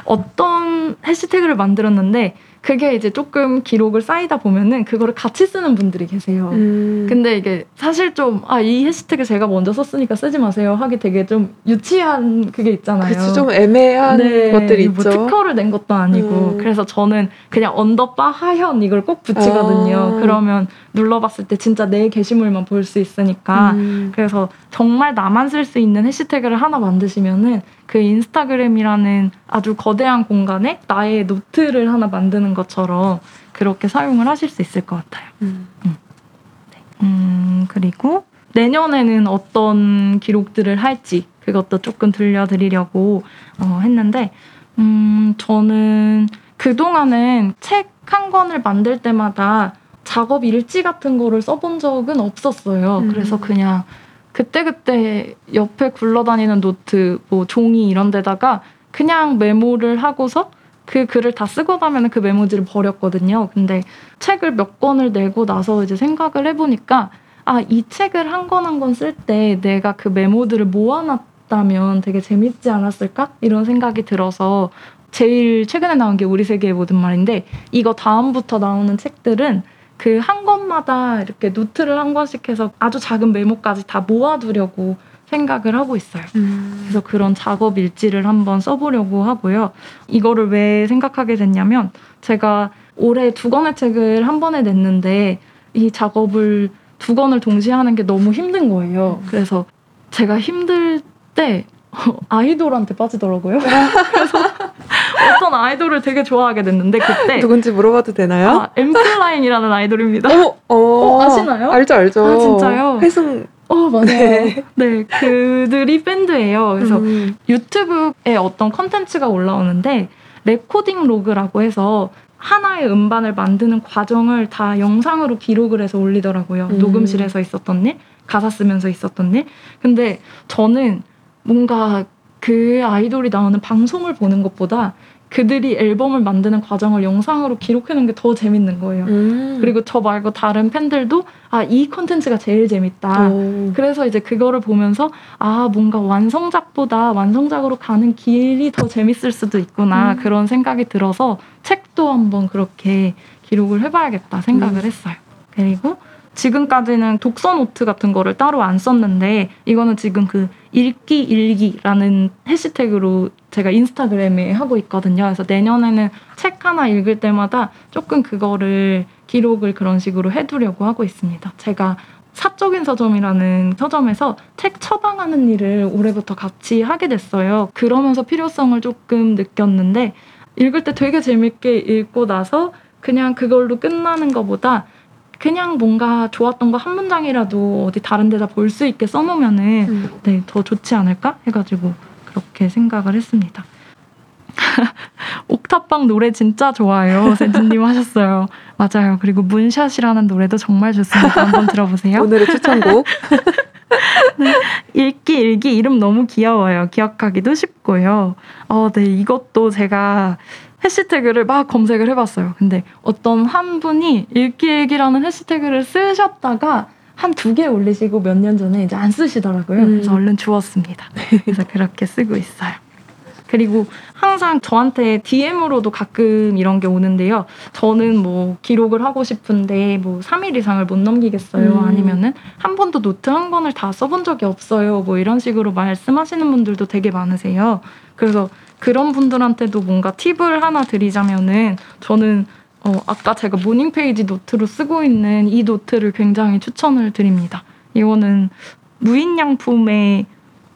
어떤 해시태그를 만들었는데 그게 이제 조금 기록을 쌓이다 보면은 그거를 같이 쓰는 분들이 계세요.
음.
근데 이게 사실 좀, 아, 이 해시태그 제가 먼저 썼으니까 쓰지 마세요. 하기 되게 좀 유치한 그게 있잖아요.
그치 좀 애매한
네,
것들이
뭐
있죠.
특허를 낸 것도 아니고
음.
그래서 저는 그냥 underbar 하현 이걸 꼭 붙이거든요.
아.
그러면 눌러봤을 때 진짜 내 게시물만 볼 수 있으니까
음.
그래서 정말 나만 쓸 수 있는 해시태그를 하나 만드시면은 그 인스타그램이라는 아주 거대한 공간에 나의 노트를 하나 만드는 것처럼 그렇게 사용을 하실 수 있을 것 같아요.
음.
음, 그리고 내년에는 어떤 기록들을 할지 그것도 조금 들려드리려고 어, 했는데 음, 저는 그동안은 책 한 권을 만들 때마다 작업 일지 같은 거를 써본 적은 없었어요.
음.
그래서 그냥 그때그때 옆에 굴러다니는 노트, 뭐 종이 이런 데다가 그냥 메모를 하고서 그 글을 다 쓰고 나면 그 메모지를 버렸거든요. 근데 책을 몇 권을 내고 나서 이제 생각을 해보니까 아, 이 책을 한 권 한 권 쓸 때 내가 그 메모들을 모아놨다면 되게 재밌지 않았을까? 이런 생각이 들어서 제일 최근에 나온 게 우리 세계의 모든 말인데 이거 다음부터 나오는 책들은 그 한 권마다 이렇게 노트를 한 권씩 해서 아주 작은 메모까지 다 모아두려고 생각을 하고 있어요. 그래서 그런 작업 일지를 한번 써보려고 하고요. 이거를 왜 생각하게 됐냐면 제가 올해 두 권의 책을 한 번에 냈는데 이 작업을 두 권을 동시에 하는 게 너무 힘든 거예요. 그래서 제가 힘들 때 아이돌한테 빠지더라고요. 그래서 어떤 아이돌을 되게 좋아하게 됐는데 그때
누군지 물어봐도 되나요?
아, 엔플라잉이라는 아이돌입니다.
어, 어,
어, 아시나요?
알죠, 알죠.
아, 진짜요?
회승.
어, 맞아요.
네.
네, 그들이 밴드예요. 그래서
음.
유튜브에 어떤 컨텐츠가 올라오는데 recording log라고 해서 하나의 음반을 만드는 과정을 다 영상으로 기록을 해서 올리더라고요.
음.
녹음실에서 있었던 일, 가사 쓰면서 있었던 일. 근데 저는 뭔가 그 아이돌이 나오는 방송을 보는 것보다 그들이 앨범을 만드는 과정을 영상으로 기록해놓은 게 더 재밌는 거예요.
음.
그리고 저 말고 다른 팬들도 아, 이 컨텐츠가 제일 재밌다.
오.
그래서 이제 그거를 보면서 아 뭔가 완성작보다 완성작으로 가는 길이 더 재밌을 수도 있구나
음.
그런 생각이 들어서 책도 한번 그렇게 기록을 해봐야겠다 생각을
음.
했어요. 그리고 지금까지는 독서 노트 같은 거를 따로 안 썼는데 이거는 지금 그 읽기 일기라는 해시태그로 제가 인스타그램에 하고 있거든요. 그래서 내년에는 책 하나 읽을 때마다 조금 그거를 기록을 그런 식으로 해두려고 하고 있습니다. 제가 사적인 서점이라는 서점에서 책 처방하는 일을 올해부터 같이 하게 됐어요. 그러면서 필요성을 조금 느꼈는데 읽을 때 되게 재밌게 읽고 나서 그냥 그걸로 끝나는 것보다 그냥 뭔가 좋았던 거 한 문장이라도 어디 다른 데다 볼 수 있게 써놓으면은
음.
네, 더 좋지 않을까 해가지고 그렇게 생각을 했습니다. 옥탑방 노래 진짜 좋아요. 세진님 하셨어요. 맞아요. 그리고 문샷이라는 노래도 정말 좋습니다. 한번 들어보세요.
오늘의 추천곡.
읽기 읽기 이름 너무 귀여워요. 기억하기도 쉽고요. 어, 네 이것도 제가 해시태그를 막 검색을 해봤어요. 근데 어떤 한 분이 읽기 일기라는 해시태그를 쓰셨다가 한 두 개 올리시고 몇 년 전에 이제 안 쓰시더라고요.
음.
그래서 얼른 주웠습니다. 그래서 그렇게 쓰고 있어요. 그리고 항상 저한테 DM으로도 가끔 이런 게 오는데요. 저는 뭐 기록을 하고 싶은데 뭐 3일 이상을 못 넘기겠어요.
음.
아니면은 한 번도 노트 한 권을 다 써본 적이 없어요. 뭐 이런 식으로 말씀하시는 분들도 되게 많으세요. 그래서 그런 분들한테도 뭔가 팁을 하나 드리자면은 저는 어, 아까 제가 morning page 노트로 쓰고 있는 이 노트를 굉장히 추천을 드립니다. 이거는 무인양품의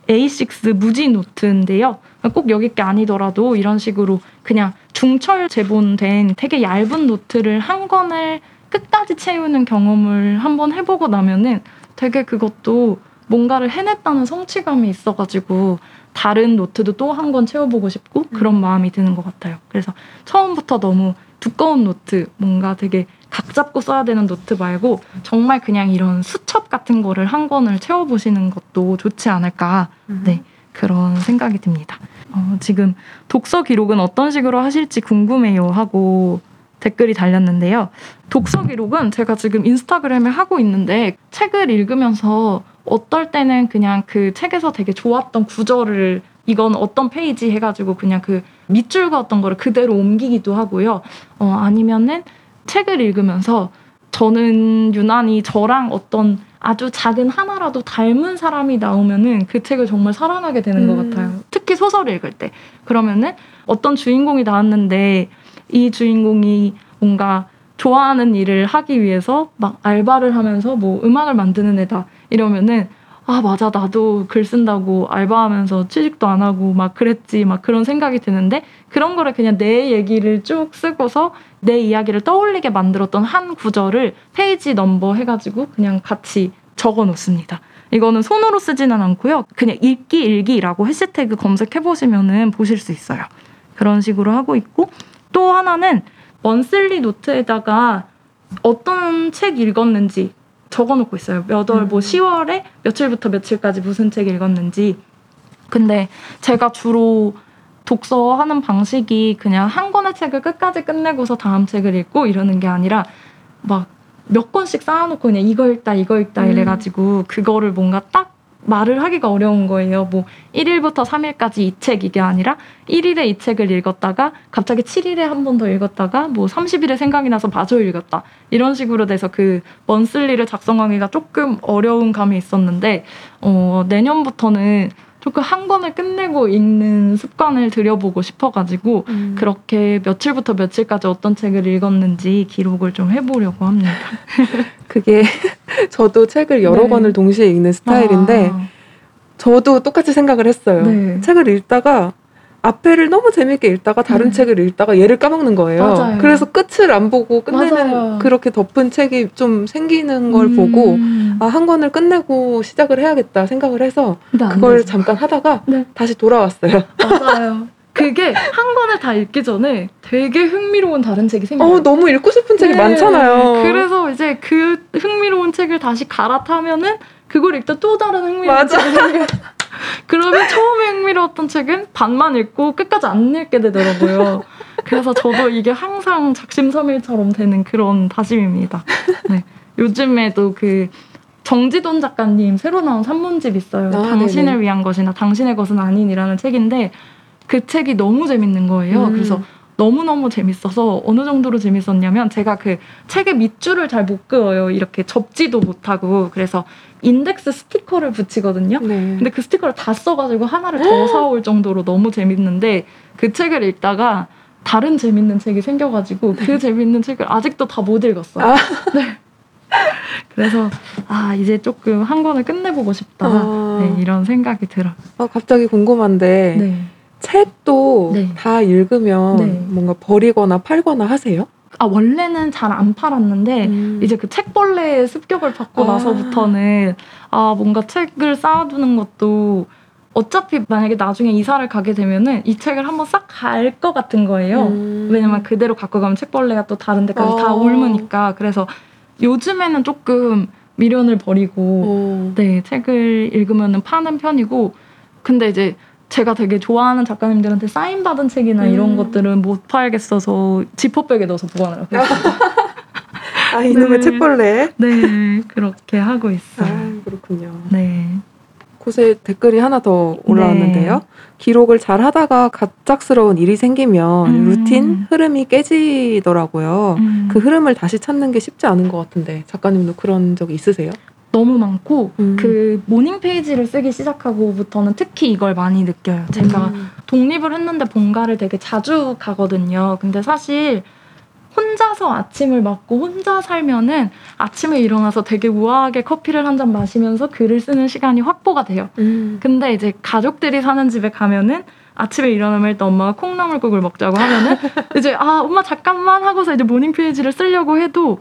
A6 무지 노트인데요. 꼭 여기 게 아니더라도 이런 식으로 그냥 중철 제본된 되게 얇은 노트를 한 권을 끝까지 채우는 경험을 한번 해보고 나면은 되게 그것도 뭔가를 해냈다는 성취감이 있어가지고 다른 노트도 또 한 권 채워보고 싶고 그런 마음이 드는 것 같아요. 그래서 처음부터 너무 두꺼운 노트, 뭔가 되게 각 잡고 써야 되는 노트 말고 정말 그냥 이런 수첩 같은 거를 한 권을 채워보시는 것도 좋지 않을까 네. 그런 생각이 듭니다. 어, 지금 독서 기록은 어떤 식으로 하실지 궁금해요 하고 댓글이 달렸는데요. 독서 기록은 제가 지금 인스타그램에 하고 있는데 책을 읽으면서 어떨 때는 그냥 그 책에서 되게 좋았던 구절을 이건 어떤 페이지 해가지고 그냥 그 밑줄 그었던 거를 그대로 옮기기도 하고요. 어, 아니면은 책을 읽으면서 저는 유난히 저랑 어떤 아주 작은 하나라도 닮은 사람이 나오면은 그 책을 정말 사랑하게 되는 것
음.
같아요. 특히 소설을 읽을 때. 그러면은 어떤 주인공이 나왔는데 이 주인공이 뭔가 좋아하는 일을 하기 위해서 막 알바를 하면서 뭐 음악을 만드는 애다 이러면은 아 맞아 나도 글 쓴다고 알바하면서 취직도 안 하고 막 그랬지 막 그런 생각이 드는데 그런 거를 그냥 내 얘기를 쭉 쓰고서 내 이야기를 떠올리게 만들었던 한 구절을 페이지 넘버 해가지고 그냥 같이 적어 놓습니다. 이거는 손으로 쓰지는 않고요. 그냥 읽기 일기라고 해시태그 검색해 보시면은 보실 수 있어요. 그런 식으로 하고 있고 또 하나는 먼슬리 노트에다가 어떤 책 읽었는지 적어놓고 있어요. 몇 월, 뭐
음.
10월에 며칠부터 며칠까지 무슨 책 읽었는지. 근데 제가 주로 독서하는 방식이 그냥 한 권의 책을 끝까지 끝내고서 다음 책을 읽고 이러는 게 아니라 막 몇 권씩 쌓아놓고 그냥 이거 읽다 이거 읽다
음.
이래가지고 그거를 뭔가 딱 말을 하기가 어려운 거예요. 뭐 1일부터 3일까지 이 책 이게 아니라 1일에 이 책을 읽었다가 갑자기 7일에 한 번 더 읽었다가 뭐 30일에 생각이 나서 마저 읽었다. 이런 식으로 돼서 그 먼슬리를 작성하기가 조금 어려운 감이 있었는데 어, 내년부터는 조금 한 권을 끝내고 읽는 습관을 들여보고 싶어가지고
음.
그렇게 며칠부터 며칠까지 어떤 책을 읽었는지 기록을 좀 해보려고 합니다.
그게 저도 책을 여러
네.
권을 동시에 읽는 스타일인데
아,
저도 똑같이 생각을 했어요.
네.
책을 읽다가 앞에를 너무 재밌게 읽다가 다른
네.
책을 읽다가 얘를 까먹는 거예요.
맞아요.
그래서 끝을 안 보고 끝내는
맞아요.
그렇게 덮은 책이 좀 생기는 걸 보고
음.
아, 한 권을 끝내고 시작을 해야겠다 생각을 해서
안
그걸
되죠.
잠깐 하다가
네.
다시 돌아왔어요.
맞아요. 그게 한 권을 다 읽기 전에 되게 흥미로운 다른 책이 생겨요.
어, 너무 읽고 싶은 책이
네.
많잖아요.
그래서 이제 그 흥미로운 책을 다시 갈아타면은 그걸 읽다 또 다른 생겨요. 그러면 처음에 흥미로웠던 책은 반만 읽고 끝까지 안 읽게 되더라고요. 그래서 저도 이게 항상 작심삼일처럼 되는 그런 다짐입니다. 네. 요즘에도 그 정지돈 작가님 새로 나온 산문집 있어요.
아,
당신을
네네.
위한 것이나 당신의 것은 아닌이라는 책인데 그 책이 너무 재밌는 거예요.
음.
그래서 너무너무 재밌어서 어느 정도로 재밌었냐면 제가 그 책의 밑줄을 잘 못 그어요. 이렇게 접지도 못하고 그래서 인덱스 스티커를 붙이거든요.
네.
근데 그 스티커를 다 써가지고 하나를 더 사올 정도로 너무 재밌는데 그 책을 읽다가 다른 재밌는 책이 생겨가지고 그 재밌는 책을 아직도 다 못 읽었어요.
아.
네. 그래서 아 이제 조금 한 권을 끝내보고 싶다
아.
네, 이런 생각이 들어.
어, 갑자기 궁금한데
네.
책도
네.
다 읽으면
네.
뭔가 버리거나 팔거나 하세요?
아 원래는 잘 안 팔았는데
음.
이제 그 책벌레의 습격을 받고
아.
나서부터는 아 뭔가 책을 쌓아두는 것도 어차피 만약에 나중에 이사를 가게 되면은 이 책을 한번 싹 갈 것 같은 거예요.
음.
왜냐면 그대로 갖고 가면 책벌레가 또 다른 데까지
어.
다 옮으니까 그래서 요즘에는 조금 미련을 버리고
어.
네 책을 읽으면은 파는 편이고 근데 이제 제가 되게 좋아하는 작가님들한테 사인 받은 책이나 이런
음.
것들은 못 팔겠어서 지퍼백에 넣어서 보관을 하고 있어요.
아 이놈의
네.
책벌레.
네 그렇게 하고 있어요.
아 그렇군요.
네.
곳에 댓글이 하나 더 올라왔는데요.
네.
기록을 잘 하다가 갑작스러운 일이 생기면
음.
루틴 흐름이 깨지더라고요.
음,
그 흐름을 다시 찾는 게 쉽지 않은 것 같은데 작가님도 그런 적 있으세요?
너무 많고
음.
그 morning page를 쓰기 시작하고부터는 특히 이걸 많이 느껴요. 제가
음.
독립을 했는데 본가를 되게 자주 가거든요. 근데 사실 혼자서 아침을 먹고 혼자 살면은 아침에 일어나서 되게 우아하게 커피를 한 잔 마시면서 글을 쓰는 시간이 확보가 돼요.
음.
근데 이제 가족들이 사는 집에 가면은 아침에 일어나면 일단 엄마가 콩나물국을 먹자고 하면은 이제 아 엄마 잠깐만 하고서 이제 morning page를 쓰려고 해도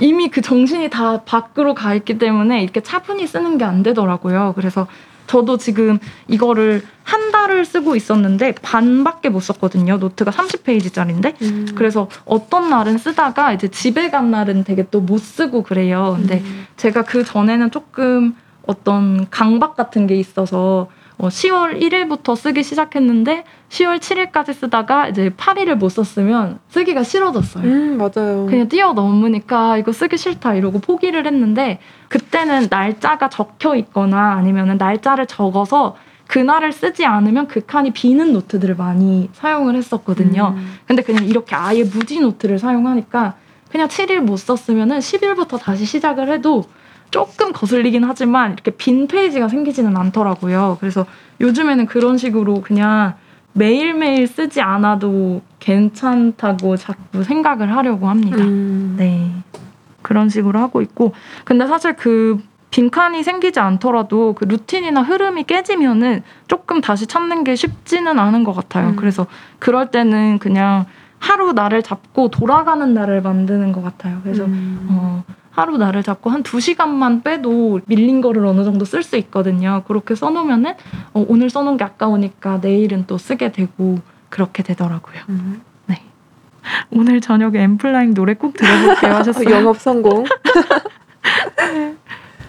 이미 그 정신이 다 밖으로 가 있기 때문에 이렇게 차분히 쓰는 게 안 되더라고요. 그래서 저도 지금 이거를 한 달을 쓰고 있었는데 반밖에 못 썼거든요. 노트가 30페이지짜리인데.
음.
그래서 어떤 날은 쓰다가 이제 집에 간 날은 되게 또 못 쓰고 그래요. 근데
음.
제가 그 전에는 조금 어떤 강박 같은 게 있어서 어, 10월 1일부터 쓰기 시작했는데 10월 7일까지 쓰다가 이제 8일을 못 썼으면 쓰기가 싫어졌어요.
음, 맞아요.
그냥 뛰어넘으니까 이거 쓰기 싫다 이러고 포기를 했는데 그때는 날짜가 적혀 있거나 아니면 날짜를 적어서 그날을 쓰지 않으면 그 칸이 비는 노트들을 많이 사용을 했었거든요.
음.
근데 그냥 이렇게 아예 무지 노트를 사용하니까 그냥 7일 못 썼으면은 10일부터 다시 시작을 해도 조금 거슬리긴 하지만 이렇게 빈 페이지가 생기지는 않더라고요. 그래서 요즘에는 그런 식으로 그냥 매일매일 쓰지 않아도 괜찮다고 자꾸 생각을 하려고 합니다.
음.
네. 그런 식으로 하고 있고. 근데 사실 그 빈칸이 생기지 않더라도 그 루틴이나 흐름이 깨지면은 조금 다시 찾는 게 쉽지는 않은 것 같아요.
음.
그래서 그럴 때는 그냥 하루 날을 잡고 돌아가는 날을 만드는 것 같아요. 그래서
음.
어, 하루 날을 잡고 한 두 시간만 빼도 밀린 거를 어느 정도 쓸 수 있거든요. 그렇게 써놓으면은 어, 오늘 써놓은 게 아까우니까 내일은 또 쓰게 되고 그렇게 되더라고요.
음.
오늘 저녁에 엠플라잉 노래 꼭 들어볼게요 하셨어요.
영업 성공.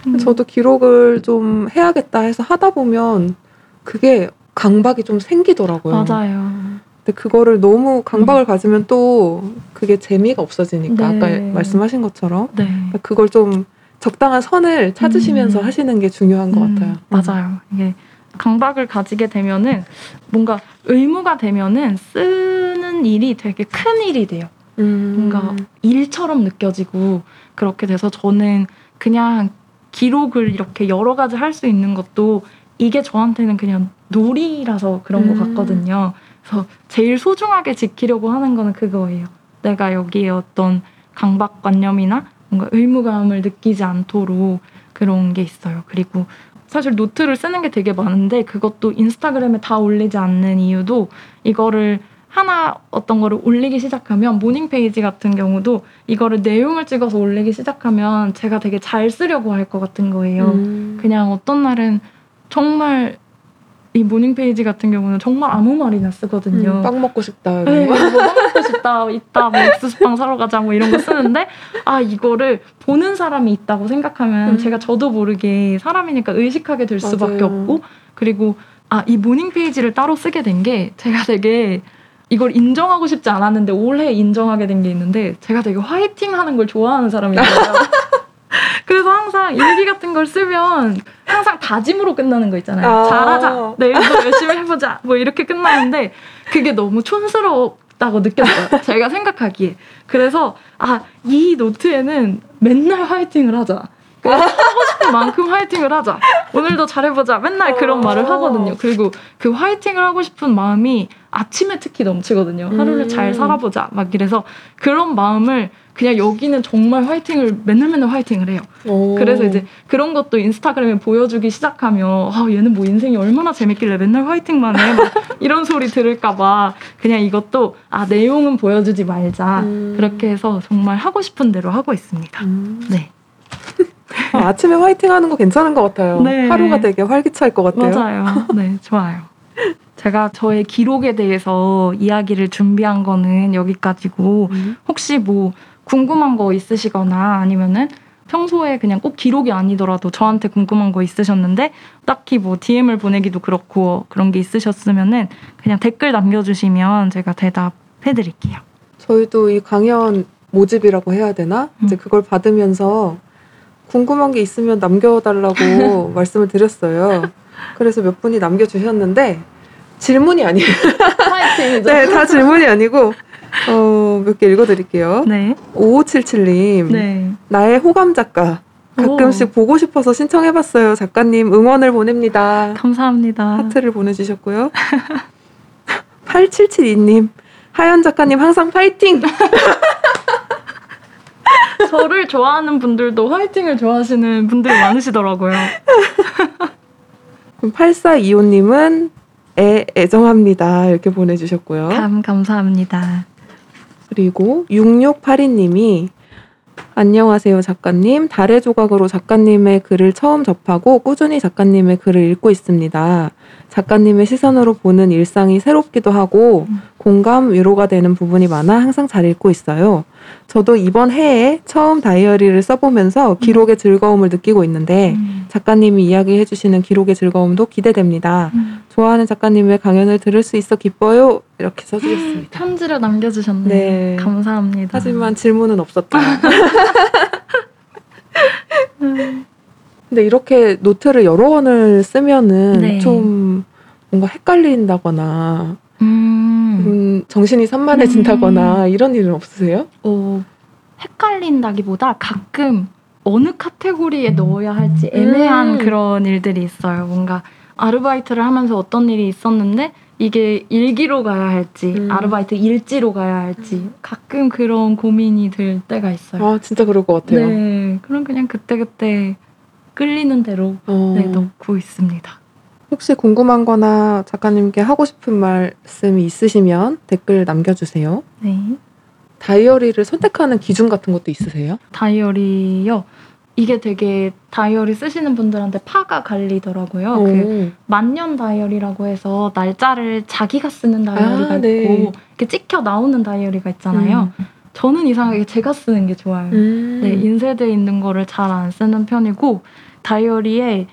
음.
저도 기록을 좀 해야겠다 해서 하다 보면 그게 강박이 좀 생기더라고요.
맞아요.
근데 그거를 너무 강박을 가지면 또 그게 재미가 없어지니까
네.
아까 말씀하신 것처럼
네.
그걸 좀 적당한 선을 찾으시면서
음.
하시는 게 중요한 것
음,
같아요.
맞아요. 이게 강박을 가지게 되면은 뭔가 의무가 되면은 쓰는 일이 되게 큰 일이 돼요.
음.
뭔가 일처럼 느껴지고 그렇게 돼서 저는 그냥 기록을 이렇게 여러 가지 할 수 있는 것도 이게 저한테는 그냥 놀이라서 그런 것
음.
같거든요. 그래서 제일 소중하게 지키려고 하는 거는 그거예요. 내가 여기에 어떤 강박관념이나 뭔가 의무감을 느끼지 않도록 그런 게 있어요. 그리고 사실 노트를 쓰는 게 되게 많은데 그것도 인스타그램에 다 올리지 않는 이유도 이거를 하나 어떤 거를 올리기 시작하면 morning page 같은 경우도 이거를 내용을 찍어서 올리기 시작하면 제가 되게 잘 쓰려고 할 것 같은 거예요.
음.
그냥 어떤 날은 정말 이 morning page 같은 경우는 정말 아무 말이나 쓰거든요.
음, 빵 먹고 싶다.
네. 뭐 먹고 싶다, 있다, 뭐 옥수수빵 사러 가자, 뭐 이런 거 쓰는데 아 이거를 보는 사람이 있다고 생각하면
음.
제가 저도 모르게 사람이니까 의식하게 될 수밖에
맞아요.
없고 그리고 아 이 morning page를 따로 쓰게 된 게 제가 되게 이걸 인정하고 싶지 않았는데 올해 인정하게 된 게 있는데 제가 되게 화이팅 하는 걸 좋아하는 사람이에요. 그래서 항상 일기 같은 걸 쓰면 항상 다짐으로 끝나는 거 있잖아요.
아.
잘하자. 내일도 열심히 해보자. 뭐 이렇게 끝나는데 그게 너무 촌스럽다고 느꼈어요. 제가 생각하기에. 그래서 아, 이 노트에는 맨날 화이팅을 하자. 그래서 하고 싶은 만큼 화이팅을 하자. 오늘도 잘해보자. 맨날 그런
어.
말을 하거든요. 그리고 그 화이팅을 하고 싶은 마음이 아침에 특히 넘치거든요. 하루를
음.
잘 살아보자. 막 이래서 그런 마음을 그냥 여기는 정말 화이팅을 맨날 맨날 화이팅을 해요.
오.
그래서 이제 그런 것도 인스타그램에 보여주기 시작하면 아 얘는 뭐 인생이 얼마나 재밌길래 맨날 화이팅만 해막 이런 소리 들을까봐 그냥 이것도 아 내용은 보여주지 말자
음.
그렇게 해서 정말 하고 싶은 대로 하고 있습니다.
음.
네
아, 아침에 화이팅 하는 거 괜찮은 것 같아요.
네.
하루가 되게 활기차일 것 같아요.
맞아요. 네 좋아요. 제가 저의 기록에 대해서 이야기를 준비한 거는 여기까지고
음.
혹시 뭐 궁금한 거 있으시거나 아니면은 평소에 그냥 꼭 기록이 아니더라도 저한테 궁금한 거 있으셨는데 딱히 뭐 DM을 보내기도 그렇고 그런 게 있으셨으면은 그냥 댓글 남겨주시면 제가 대답해 드릴게요.
저희도 이 강연 모집이라고 해야 되나? 이제
음.
그걸 받으면서 궁금한 게 있으면 남겨달라고 말씀을 드렸어요. 그래서 몇 분이 남겨주셨는데 질문이 아니에요. 네, 다 질문이 아니고 어, 몇 개 읽어드릴게요.
네.
5577님
네.
나의 호감 작가 가끔씩 보고 싶어서 신청해봤어요. 작가님 응원을 보냅니다.
감사합니다.
하트를 보내주셨고요. 8772님 하연 작가님 항상 파이팅!
저를 좋아하는 분들도 화이팅을 좋아하시는 분들이 많으시더라고요.
8425님은 애, 애정합니다. 이렇게 보내주셨고요.
감 감사합니다.
그리고 6682님이 안녕하세요 작가님. 달의 조각으로 작가님의 글을 처음 접하고 꾸준히 작가님의 글을 읽고 있습니다. 작가님의 시선으로 보는 일상이 새롭기도 하고
음.
공감, 위로가 되는 부분이 많아 항상 잘 읽고 있어요. 저도 이번 해에 처음 다이어리를 써보면서 기록의 즐거움을 느끼고 있는데
음.
작가님이 이야기해 주시는 기록의 즐거움도 기대됩니다.
음.
좋아하는 작가님의 강연을 들을 수 있어 기뻐요. 이렇게 써주셨습니다.
편지를 남겨주셨네요.
네.
감사합니다.
하지만 질문은 없었다.
음.
근데 이렇게 노트를 여러 권을 쓰면은
네.
좀 뭔가 헷갈린다거나
음.
음, 정신이 산만해진다거나 이런 일은 없으세요?
어, 헷갈린다기보다 가끔 어느 카테고리에 넣어야 할지 애매한
음.
그런 일들이 있어요. 뭔가 아르바이트를 하면서 어떤 일이 있었는데 이게 일기로 가야 할지
음.
아르바이트 일지로 가야 할지 가끔 그런 고민이 들 때가 있어요.
아 진짜 그럴 것 같아요.
네, 그럼 그냥 그때 그때 끌리는 대로
어,
네, 넣고 있습니다.
혹시 궁금한 거나 작가님께 하고 싶은 말씀이 있으시면 댓글 남겨주세요.
네.
다이어리를 선택하는 기준 같은 것도 있으세요?
다이어리요. 이게 되게 다이어리 쓰시는 분들한테 파가 갈리더라고요. 그
오.
만년 다이어리라고 해서 날짜를 자기가 쓰는 다이어리가
아, 네.
있고 이렇게 찍혀 나오는 다이어리가 있잖아요. 저는 이상하게 제가 쓰는 게 좋아요.
음.
네, 인쇄되어 있는 거를 잘 안 쓰는 편이고 다이어리에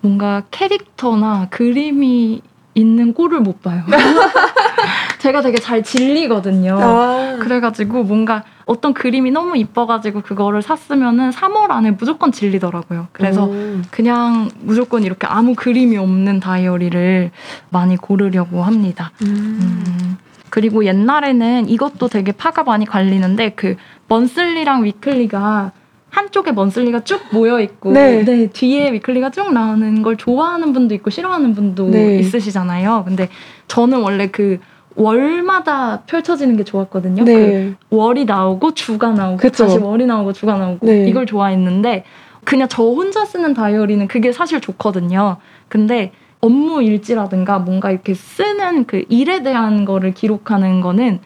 뭔가 캐릭터나 그림이 있는 꼴을 못 봐요. 제가 되게 잘 질리거든요.
아.
그래가지고 뭔가 어떤 그림이 너무 이뻐가지고 그거를 샀으면은 3월 안에 무조건 질리더라고요. 그래서
오.
그냥 무조건 이렇게 아무 그림이 없는 다이어리를 많이 고르려고 합니다.
음.
음, 그리고 옛날에는 이것도 되게 파가 많이 갈리는데 그 먼슬리랑 위클리가 한쪽에 먼슬리가 쭉 모여 있고
네.
뒤에 위클리가 쭉 나오는 걸 좋아하는 분도 있고 싫어하는 분도
네.
있으시잖아요. 근데 저는 원래 그 월마다 펼쳐지는 게 좋았거든요. 그
네.
월이 나오고 주가 나오고
그쵸.
다시 월이 나오고 주가 나오고
네.
이걸 좋아했는데 그냥 저 혼자 쓰는 다이어리는 그게 사실 좋거든요. 근데 업무 일지라든가 뭔가 이렇게 쓰는 그 일에 대한 거를 기록하는 거는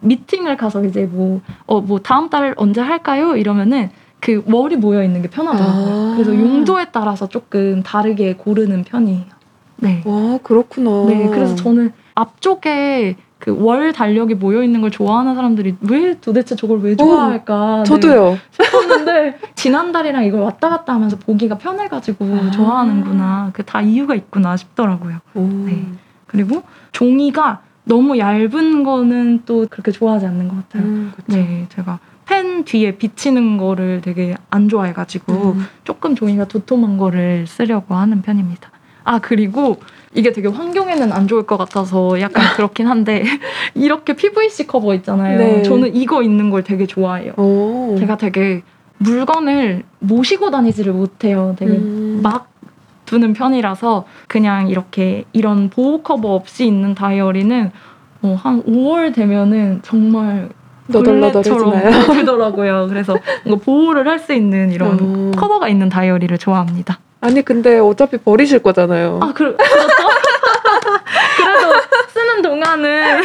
미팅을 가서 이제 뭐, 어, 뭐 다음 달 언제 할까요? 이러면은 그 월이 모여 있는 게 편하더라고요.
아.
그래서 용도에 따라서 조금 다르게 고르는 편이에요. 네.
와 그렇구나.
네, 그래서 저는 앞쪽에 그 월 달력이 모여 있는 걸 좋아하는 사람들이 왜 도대체 저걸 왜 좋아할까? 네,
저도요.
싶었는데 지난 달이랑 이걸 왔다 갔다 하면서 보기가 편해가지고
아.
좋아하는구나. 그 다 이유가 있구나 싶더라고요.
오.
네. 그리고 종이가 너무 얇은 거는 또 그렇게 좋아하지 않는 것 같아요.
음.
네, 제가 펜 뒤에 비치는 거를 되게 안 좋아해가지고
음.
조금 종이가 도톰한 거를 쓰려고 하는 편입니다. 아 그리고 이게 되게 환경에는 안 좋을 것 같아서 약간 그렇긴 한데 이렇게 PVC 커버 있잖아요.
네.
저는 이거 있는 걸 되게 좋아해요.
오.
제가 되게 물건을 모시고 다니지를 못해요. 되게
음.
막 두는 편이라서 그냥 이렇게 이런 보호 커버 없이 있는 다이어리는 어, 한 5월 되면은 정말
너덜너덜해지나요?
되더라고요. 그래서 뭔가 보호를 할 수 있는 이런
어.
커버가 있는 다이어리를 좋아합니다.
아니 근데 어차피 버리실 거잖아요.
아, 그, 그렇죠? 그래도 쓰는 동안은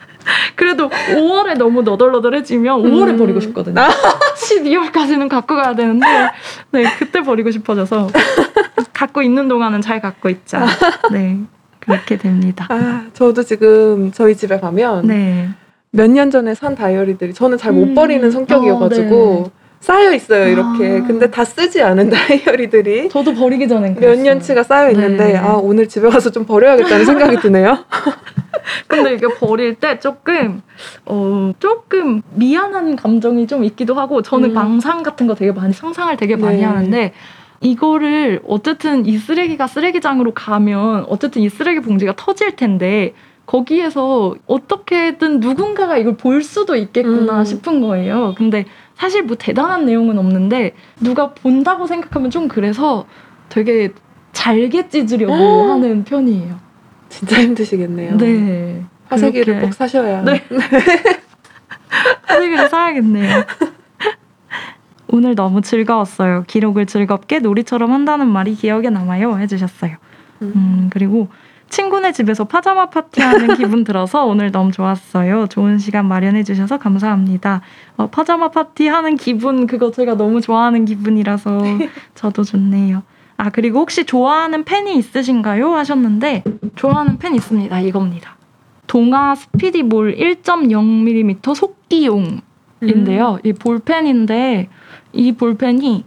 그래도 5월에 너무 너덜너덜해지면 5월에
음.
버리고 싶거든요. 12월까지는 갖고 가야 되는데 네, 그때 버리고 싶어져서 갖고 있는 동안은 잘 갖고 있자. 네. 그렇게 됩니다.
아, 저도 지금 저희 집에 가면
네.
몇 년 전에 산 다이어리들이 저는 잘못
음.
버리는 성격이어가지고
어,
쌓여 있어요 이렇게.
아.
근데 다 쓰지 않은 다이어리들이
저도 버리기 전엔
몇
그랬어요.
년치가 쌓여 있는데
네.
아 오늘 집에 가서 좀 버려야겠다는 생각이 드네요.
근데 이게 버릴 때 조금 어 조금 미안한 감정이 좀 있기도 하고 저는
음.
망상 같은 거 되게 많이 상상을 되게 많이
네.
하는데 이거를 어쨌든 이 쓰레기가 쓰레기장으로 가면 어쨌든 이 쓰레기 봉지가 터질 텐데 거기에서 어떻게든 누군가가 이걸 볼 수도 있겠구나
음.
싶은 거예요. 근데 사실 뭐 대단한 내용은 없는데 누가 본다고 생각하면 좀 그래서 되게 잘게 찢으려고 하는 편이에요.
진짜 힘드시겠네요.
네.
화세기를
그렇게.
꼭 사셔야.
네. 화세기를 사야겠네요. 오늘 너무 즐거웠어요. 기록을 즐겁게 놀이처럼 한다는 말이 기억에 남아요. 해주셨어요.
음.
음, 그리고 친구네 집에서 파자마 파티하는 기분 들어서 오늘 너무 좋았어요. 좋은 시간 마련해 주셔서 감사합니다. 어, 파자마 파티 하는 기분 그거 제가 너무 좋아하는 기분이라서 저도 좋네요. 아 그리고 혹시 좋아하는 펜이 있으신가요? 하셨는데 좋아하는 펜 있습니다. 이겁니다. 동아 스피디볼 1.0mm 속기용인데요.
음.
이 볼펜인데 이 볼펜이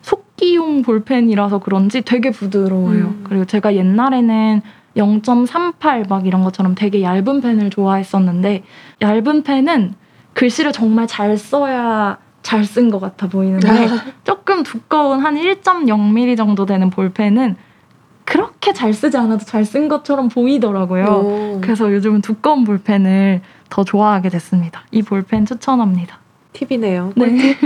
속기용 볼펜이라서 그런지 되게 부드러워요.
음.
그리고 제가 옛날에는 0.38 막 이런 것처럼 되게 얇은 펜을 좋아했었는데 얇은 펜은 글씨를 정말 잘 써야 잘 쓴 것 같아 보이는데 조금 두꺼운 한 1.0mm 정도 되는 볼펜은 그렇게 잘 쓰지 않아도 잘 쓴 것처럼 보이더라고요.
오.
그래서 요즘은 두꺼운 볼펜을 더 좋아하게 됐습니다. 이 볼펜 추천합니다.
팁이네요.
네.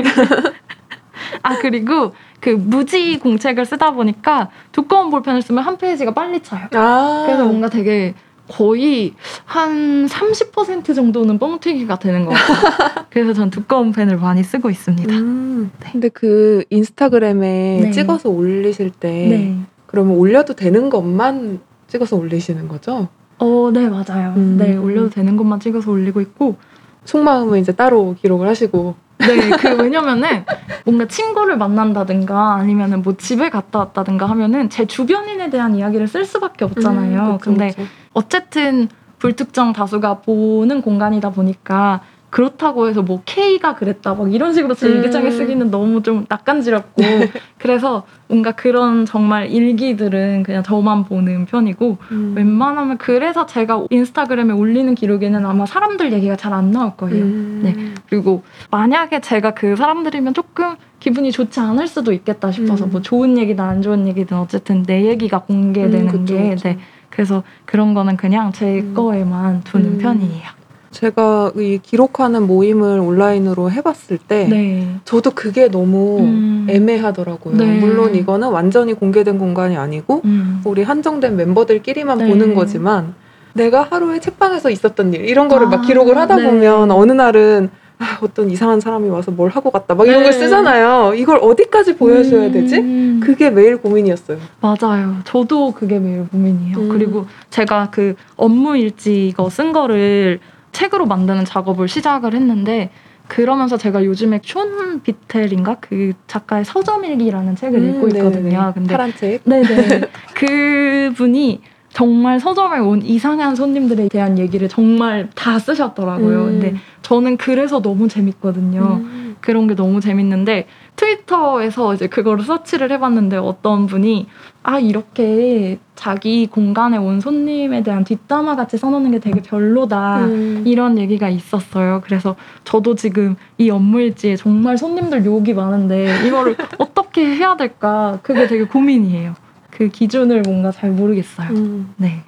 아 그리고 그 무지 공책을 쓰다 보니까 두꺼운 볼펜을 쓰면 한 페이지가 빨리 차요.
아.
그래서 뭔가 되게 거의 한 30% 정도는 뻥튀기가 되는 것 같아요. 그래서 전 두꺼운 펜을 많이 쓰고 있습니다.
음. 근데 그 인스타그램에
네.
찍어서 올리실 때
네.
그러면 올려도 되는 것만 찍어서 올리시는 거죠?
어, 네, 맞아요.
음.
네, 올려도 되는 것만 찍어서 올리고 있고,
속마음은 이제 따로 기록을 하시고
네, 그 왜냐면은 뭔가 친구를 만난다든가 아니면은 뭐 집에 갔다 왔다든가 하면은 제 주변인에 대한 이야기를 쓸 수밖에 없잖아요.
음, 그쵸,
근데
그쵸.
어쨌든 불특정 다수가 보는 공간이다 보니까 그렇다고 해서 뭐 K가 그랬다 막 이런 식으로 제
음.
일기장에 쓰기는 너무 좀 낯간지럽고 그래서 뭔가 그런 정말 일기들은 그냥 저만 보는 편이고
음.
웬만하면 그래서 제가 인스타그램에 올리는 기록에는 아마 사람들 얘기가 잘 안 나올 거예요.
음.
네. 그리고 만약에 제가 그 사람들이면 조금 기분이 좋지 않을 수도 있겠다 싶어서
음.
뭐 좋은 얘기든 안 좋은 얘기든 어쨌든 내 얘기가 공개되는
음, 그쵸,
게
그쵸.
네. 그래서 그런 거는 그냥 제
음.
거에만 두는
음.
편이에요.
제가 이 기록하는 모임을 온라인으로 해봤을 때
네.
저도 그게 너무
음.
애매하더라고요.
네.
물론 이거는 완전히 공개된 공간이 아니고
음.
우리 한정된 멤버들끼리만
네.
보는 거지만 내가 하루에 책방에서 있었던 일 이런 거를
아,
막 기록을 하다
네.
보면 어느 날은 아, 어떤 이상한 사람이 와서 뭘 하고 갔다 막 이런
네.
걸 쓰잖아요. 이걸 어디까지 보여줘야 되지?
음.
그게 매일 고민이었어요.
맞아요. 저도 그게 매일 고민이에요.
음.
그리고 제가 그 업무 일지 이거 쓴 거를 책으로 만드는 작업을 시작을 했는데 그러면서 제가 요즘에 촌 비텔인가 그 작가의 서점일기라는 책을 읽고
음, 네네네.
있거든요. 근데
파란 책.
네네 그분이 정말 서점에 온 이상한 손님들에 대한 얘기를 정말 다 쓰셨더라고요.
음.
근데 저는 그래서 너무 재밌거든요.
음.
그런 게 너무 재밌는데 트위터에서 이제 그거를 서치를 해봤는데 어떤 분이 아 이렇게 자기 공간에 온 손님에 대한 뒷담화 같이 써놓는 게 되게 별로다
음.
이런 얘기가 있었어요. 그래서 저도 지금 이 업무일지에 정말 손님들 욕이 많은데 이거를 어떻게 해야 될까 그게 되게 고민이에요. 그 기준을 뭔가 잘 모르겠어요.
음.
네.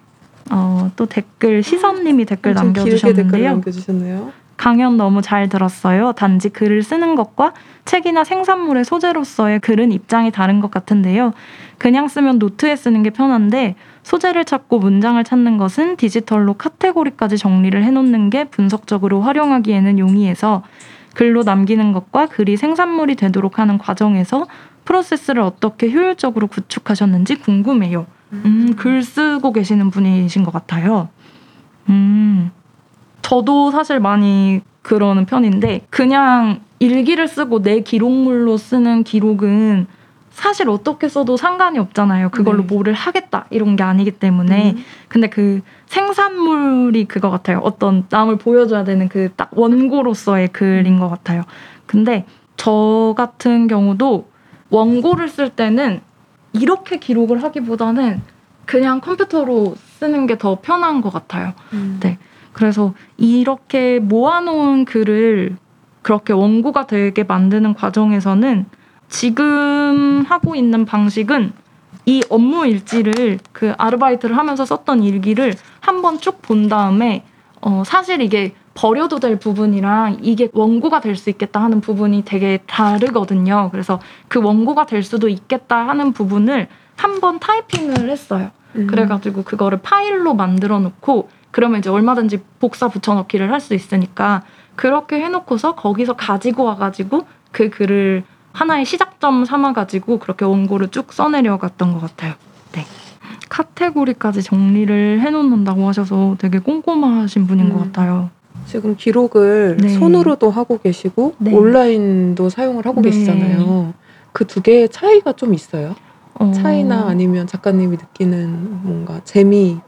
어, 또 댓글 시선님이 댓글
길게 댓글
남겨주셨는데요.
남겨주셨네요.
강연 너무 잘 들었어요. 단지 글을 쓰는 것과 책이나 생산물의 소재로서의 글은 입장이 다른 것 같은데요. 그냥 쓰면 노트에 쓰는 게 편한데 소재를 찾고 문장을 찾는 것은 디지털로 카테고리까지 정리를 해놓는 게 분석적으로 활용하기에는 용이해서 글로 남기는 것과 글이 생산물이 되도록 하는 과정에서 프로세스를 어떻게 효율적으로 구축하셨는지 궁금해요. 음, 글 쓰고 계시는 분이신 것 같아요. 음, 저도 사실 많이 그러는 편인데, 그냥 일기를 쓰고 내 기록물로 쓰는 기록은 사실 어떻게 써도 상관이 없잖아요. 그걸로
네.
뭐를 하겠다, 이런 게 아니기 때문에.
음.
근데 그 생산물이 그거 같아요. 어떤 남을 보여줘야 되는 그 딱 원고로서의 글인 것 같아요. 근데 저 같은 경우도 원고를 쓸 때는 이렇게 기록을 하기보다는 그냥 컴퓨터로 쓰는 게 더 편한 것 같아요.
음.
네. 그래서 이렇게 모아놓은 글을 그렇게 원고가 되게 만드는 과정에서는 지금 하고 있는 방식은 이 업무 일지를 그 아르바이트를 하면서 썼던 일기를 한번 쭉 본 다음에 어 사실 이게 버려도 될 부분이랑 이게 원고가 될 수 있겠다 하는 부분이 되게 다르거든요. 그래서 그 원고가 될 수도 있겠다 하는 부분을 한번 타이핑을 했어요.
음.
그래가지고 그거를 파일로 만들어 놓고 그러면 이제 얼마든지 복사 붙여넣기를 할 수 있으니까 그렇게 해놓고서 거기서 가지고 와가지고 그 글을 하나의 시작점 삼아가지고 그렇게 원고를 쭉 써내려갔던 것 같아요. 네. 카테고리까지 정리를 해놓는다고 하셔서 되게 꼼꼼하신 분인
음.
것 같아요.
지금 기록을
네.
손으로도 하고 계시고
네.
온라인도 사용을 하고
네.
계시잖아요. 그 두 개의 차이가 좀 있어요.
어,
차이나 아니면 작가님이 느끼는 뭔가 재미.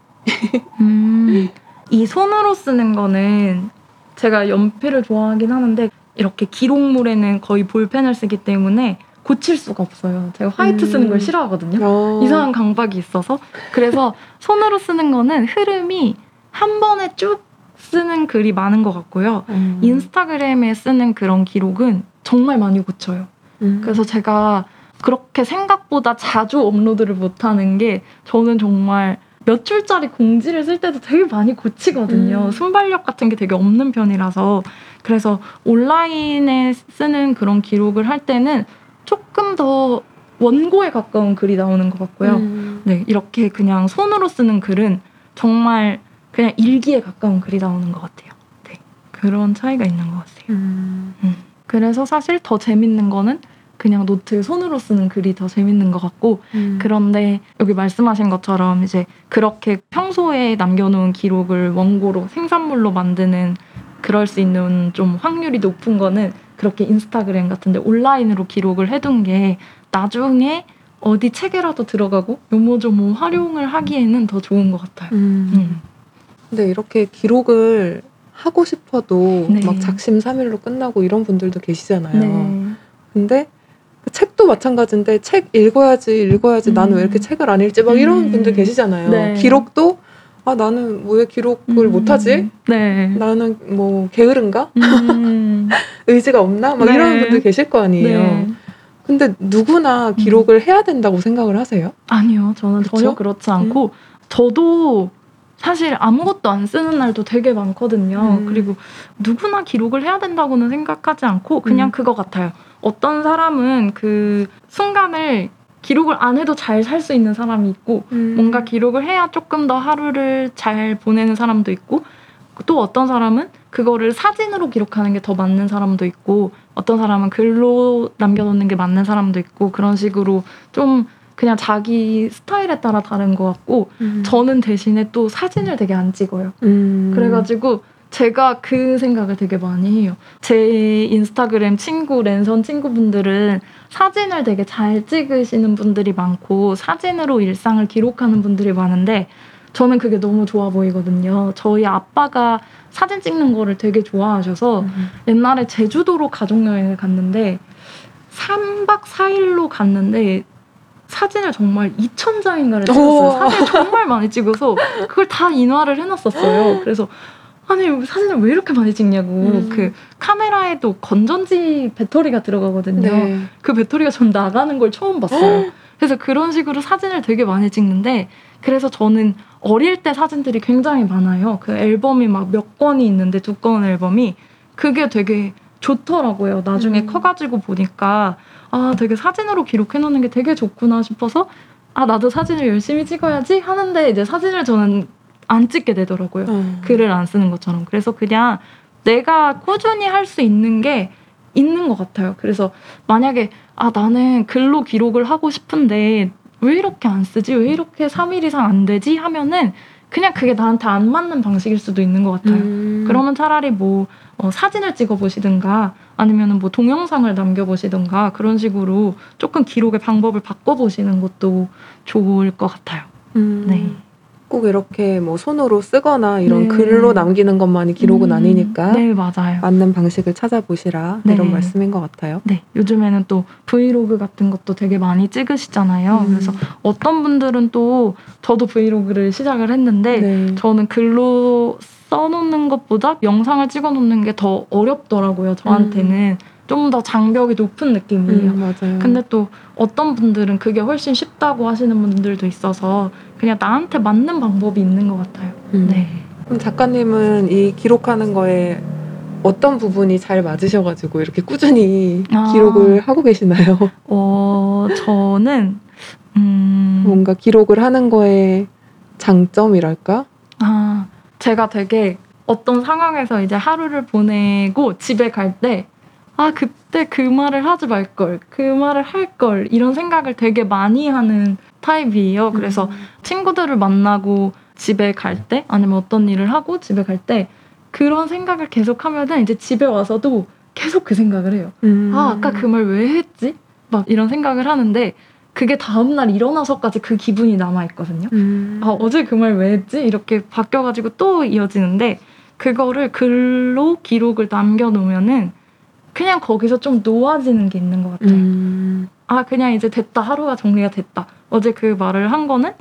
음, 이 손으로 쓰는 거는 제가 연필을 좋아하긴 하는데 이렇게 기록물에는 거의 볼펜을 쓰기 때문에 고칠 수가 없어요. 제가 화이트
음.
쓰는 걸 싫어하거든요.
어.
이상한 강박이 있어서 그래서 손으로 쓰는 거는 흐름이 한 번에 쭉 쓰는 글이 많은 것 같고요.
음.
인스타그램에 쓰는 그런 기록은 정말 많이 고쳐요.
음.
그래서 제가 그렇게 생각보다 자주 업로드를 못하는 게 저는 정말 몇 줄짜리 공지를 쓸 때도 되게 많이 고치거든요.
음.
순발력 같은 게 되게 없는 편이라서 그래서 온라인에 쓰는 그런 기록을 할 때는 조금 더 원고에 가까운 글이 나오는 것 같고요.
음.
네, 이렇게 그냥 손으로 쓰는 글은 정말 그냥 일기에 가까운 글이 나오는 것 같아요. 네, 그런 차이가 있는 것 같아요.
음.
그래서 사실 더 재밌는 거는 그냥 노트 손으로 쓰는 글이 더 재밌는 것 같고
음.
그런데 여기 말씀하신 것처럼 이제 그렇게 평소에 남겨놓은 기록을 원고로 생산물로 만드는 그럴 수 있는 좀 확률이 높은 거는 그렇게 인스타그램 같은데 온라인으로 기록을 해둔 게 나중에 어디 책에라도 들어가고 요모조모 활용을 하기에는 더 좋은 것 같아요.
음.
음.
근데 이렇게 기록을 하고 싶어도
네.
막 작심삼일로 끝나고 이런 분들도 계시잖아요.
네.
근데 그 책도 마찬가지인데 책 읽어야지 읽어야지
음.
나는 왜 이렇게 책을 안 읽지 막 이런
음.
분들 계시잖아요.
네.
기록도 아 나는 왜 기록을
음.
못하지?
네.
나는 뭐 게으른가?
음.
의지가 없나? 막
네.
이런 분들 계실 거 아니에요.
네.
근데 누구나 기록을 해야 된다고 생각을 하세요?
아니요, 저는
그쵸?
전혀 그렇지 않고 저도 사실 아무것도 안 쓰는 날도 되게 많거든요.
음.
그리고 누구나 기록을 해야 된다고는 생각하지 않고 그냥
음.
그거 같아요. 어떤 사람은 그 순간을 기록을 안 해도 잘 살 수 있는 사람이 있고
음.
뭔가 기록을 해야 조금 더 하루를 잘 보내는 사람도 있고 또 어떤 사람은 그거를 사진으로 기록하는 게 더 맞는 사람도 있고 어떤 사람은 글로 남겨놓는 게 맞는 사람도 있고 그런 식으로 좀 그냥 자기 스타일에 따라 다른 것 같고
음.
저는 대신에 또 사진을 되게 안 찍어요.
음.
그래가지고 제가 그 생각을 되게 많이 해요. 제 인스타그램 친구, 랜선 친구분들은 사진을 되게 잘 찍으시는 분들이 많고 사진으로 일상을 기록하는 분들이 많은데 저는 그게 너무 좋아 보이거든요. 저희 아빠가 사진 찍는 거를 되게 좋아하셔서
음.
옛날에 제주도로 가족여행을 갔는데 3박 4일로 갔는데 사진을 정말 2,000장인가를 찍었어요.
우와.
사진을 정말 많이 찍어서 그걸 다 인화를 해놨었어요. 그래서 아니 사진을 왜 이렇게 많이 찍냐고
음.
그 카메라에도 건전지 배터리가 들어가거든요.
네.
그 배터리가 전 나가는 걸 처음 봤어요. 그래서 그런 식으로 사진을 되게 많이 찍는데 그래서 저는 어릴 때 사진들이 굉장히 많아요. 그 앨범이 막 몇 권이 있는데 두꺼운 앨범이 그게 되게 좋더라고요. 나중에
음.
커가지고 보니까 아 되게 사진으로 기록해 놓는 게 되게 좋구나 싶어서 아 나도 사진을 열심히 찍어야지 하는데 이제 사진을 저는 안 찍게 되더라고요.
어.
글을 안 쓰는 것처럼. 그래서 그냥 내가 꾸준히 할 수 있는 게 있는 것 같아요. 그래서 만약에 아 나는 글로 기록을 하고 싶은데 왜 이렇게 안 쓰지? 왜 이렇게 3일 이상 안 되지? 하면은 그냥 그게 나한테 안 맞는 방식일 수도 있는 것 같아요.
음.
그러면 차라리 뭐 어, 사진을 찍어 보시든가 아니면은 뭐 동영상을 남겨 보시든가 그런 식으로 조금 기록의 방법을 바꿔 보시는 것도 좋을 것 같아요.
음.
네.
꼭 이렇게 뭐 손으로 쓰거나 이런
네.
글로 남기는 것만이 기록은
음,
아니니까
네, 맞아요.
맞는 방식을 찾아보시라
네.
이런 말씀인 것 같아요.
네, 요즘에는 또 브이로그 같은 것도 되게 많이 찍으시잖아요.
음.
그래서 어떤 분들은 또 저도 브이로그를 시작을 했는데
네.
저는 글로 써놓는 것보다 영상을 찍어놓는 게 더 어렵더라고요. 저한테는 좀더 장벽이 높은 느낌이에요.
음, 맞아요.
근데 또 어떤 분들은 그게 훨씬 쉽다고 하시는 분들도 있어서 그냥 나한테 맞는 방법이 있는 것 같아요.
음.
네.
그럼 작가님은 이 기록하는 거에 어떤 부분이 잘 맞으셔가지고 이렇게 꾸준히
아.
기록을 하고 계시나요?
어, 저는 음,
뭔가 기록을 하는 거에 장점이랄까?
아, 제가 되게 어떤 상황에서 이제 하루를 보내고 집에 갈 때, 아, 그때 그 말을 하지 말걸, 그 말을 할걸, 이런 생각을 되게 많이 하는 타입이에요. 그래서
음.
친구들을 만나고 집에 갈 때, 아니면 어떤 일을 하고 집에 갈 때, 그런 생각을 계속 하면은 이제 집에 와서도 계속 그 생각을 해요.
음.
아, 아까 그 말 왜 했지? 막 이런 생각을 하는데, 그게 다음날 일어나서까지 그 기분이 남아있거든요.
음.
아 어제 그 말 왜 했지 이렇게 바뀌어가지고 또 이어지는데 그거를 글로 기록을 남겨놓으면은 그냥 거기서 좀 놓아지는 게 있는 것 같아요.
음.
아 그냥 이제 됐다 하루가 정리가 됐다. 어제 그 말을 한 거는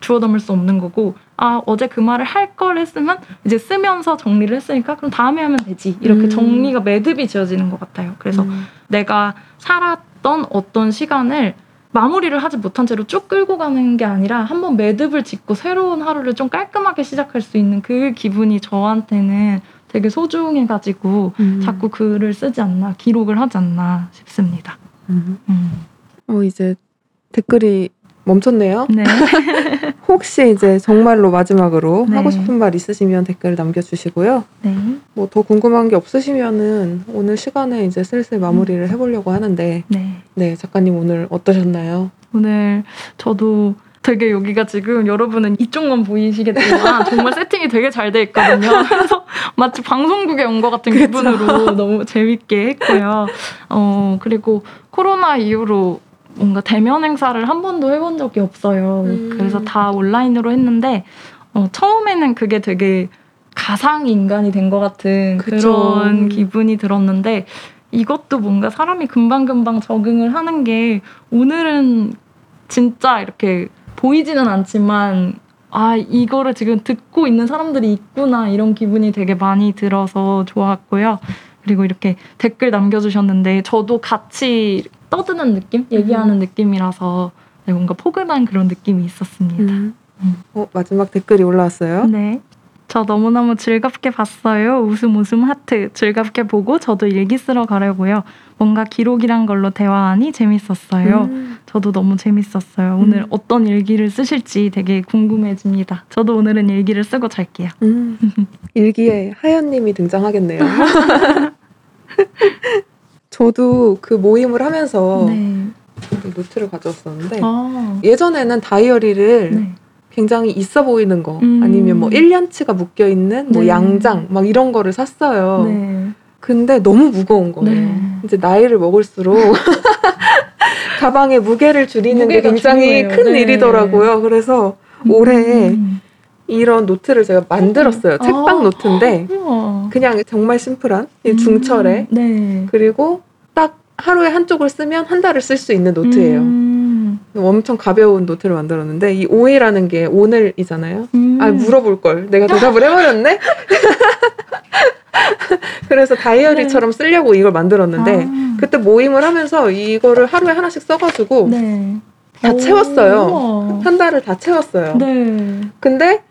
주워 담을 수 없는 거고 아 어제 그 말을 할 걸 했으면 이제 쓰면서 정리를 했으니까 그럼 다음에 하면 되지 이렇게
음.
정리가 매듭이 지어지는 것 같아요. 그래서
음.
내가 살았던 어떤 시간을 마무리를 하지 못한 채로 쭉 끌고 가는 게 아니라 한번 매듭을 짓고 새로운 하루를 좀 깔끔하게 시작할 수 있는 그 기분이 저한테는 되게 소중해가지고
음.
자꾸 글을 쓰지 않나 기록을 하지 않나 싶습니다.
음.
음.
어 이제 댓글이 멈췄네요.
네.
혹시 이제 정말로 마지막으로
네.
하고 싶은 말 있으시면 댓글 남겨주시고요.
네.
뭐 더 궁금한 게 없으시면은 오늘 시간에 이제 슬슬 마무리를 해보려고 하는데
네.
네 작가님 오늘 어떠셨나요?
오늘 저도 되게 여기가 지금 여러분은 이쪽만 보이시겠지만 정말 세팅이 되게 잘 돼 있거든요. 그래서 마치 방송국에 온 것 같은
그쵸.
기분으로 너무 재밌게 했고요. 어 그리고 코로나 이후로 뭔가 대면 행사를 한 번도 해본 적이 없어요.
음.
그래서 다 온라인으로 했는데 어, 처음에는 그게 되게 가상 인간이 된 것 같은 그
그쵸.
런 기분이 들었는데 이것도 뭔가 사람이 금방금방 적응을 하는 게 오늘은 진짜 이렇게 보이지는 않지만 아 이거를 지금 듣고 있는 사람들이 있구나 이런 기분이 되게 많이 들어서 좋았고요. 그리고 이렇게 댓글 남겨주셨는데 저도 같이 떠드는 느낌, 얘기하는 느낌이라서 네, 뭔가 포근한 그런 느낌이 있었습니다.
음.
음.
어, 마지막 댓글이 올라왔어요.
네. 저 너무너무 즐겁게 봤어요. 웃음 웃음 하트. 즐겁게 보고 저도 일기 쓰러 가려고요. 뭔가 기록이란 걸로 대화하니 재밌었어요.
음.
저도 너무 재밌었어요. 오늘
음.
어떤 일기를 쓰실지 되게 궁금해집니다. 저도 오늘은 일기를 쓰고 잘게요.
음. 일기에 하연님이 등장하겠네요. 저도 그 모임을 하면서
네.
노트를 가져왔었는데
아.
예전에는 다이어리를
네.
굉장히 있어 보이는 거
음.
아니면 뭐 1년치가 묶여 있는 뭐
네.
양장 막 이런 거를 샀어요.
네.
근데 너무 무거운 거예요.
네.
이제 나이를 먹을수록 가방의 무게를 줄이는 게 굉장히
중요해요.
큰
네.
일이더라고요. 그래서 올해
음.
이런 노트를 제가 만들었어요. 책방
아.
노트인데. 그냥 정말 심플한 이 중철에
음. 네.
그리고 딱 하루에 한쪽을 쓰면 한 달을 쓸 수 있는 노트예요.
음.
엄청 가벼운 노트를 만들었는데 이 오해라는 게 오늘이잖아요.
음.
아 물어볼 걸 내가 대답을 해버렸네. 그래서 다이어리처럼 쓰려고 이걸 만들었는데
아.
그때 모임을 하면서 이거를 하루에 하나씩 써가지고
네.
다
오,
채웠어요. 한 달을 다 채웠어요.
네.
근데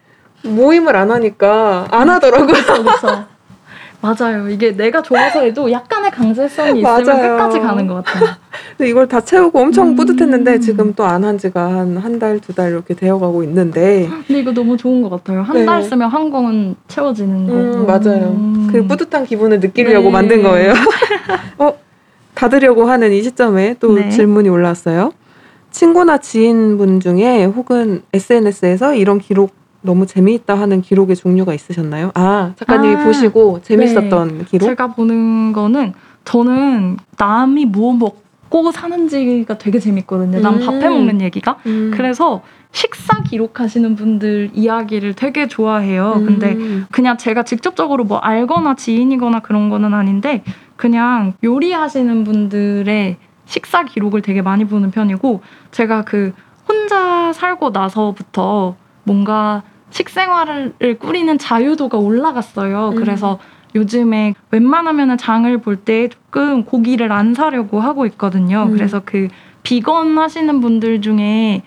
모임을 안 하니까 안 하더라고요.
그렇죠. 맞아요. 이게 내가 좋아서 해도 약간의 강제성이 있으면
맞아요.
끝까지 가는 것 같아요.
근데 이걸 다 채우고 엄청
음.
뿌듯했는데 지금 또 안 한 지가 한 한 달, 두 달 이렇게 되어가고 있는데
근데 이거 너무 좋은 것 같아요. 한
네.
달 쓰면 한 권은 채워지는 거.
음, 맞아요.
음.
그 뿌듯한 기분을 느끼려고
네.
만든 거예요. 어, 닫으려고 하는 이 시점에 또
네.
질문이 올라왔어요. 친구나 지인분 중에 혹은 SNS에서 이런 기록 너무 재미있다 하는 기록의 종류가 있으셨나요? 아, 작가님이
아,
보시고 재밌었던 기록?
제가 보는 거는 저는 남이 뭐 먹고 사는지가 되게 재밌거든요. 남
음.
밥해 먹는 얘기가.
음.
그래서 식사 기록하시는 분들 이야기를 되게 좋아해요.
음.
근데 그냥 제가 직접적으로 뭐 알거나 지인이거나 그런 거는 아닌데 그냥 요리하시는 분들의 식사 기록을 되게 많이 보는 편이고 제가 그 혼자 살고 나서부터 뭔가 식생활을 꾸리는 자유도가 올라갔어요.
음.
그래서 요즘에 웬만하면 장을 볼 때 조금 고기를 안 사려고 하고 있거든요.
음.
그래서 그 비건 하시는 분들 중에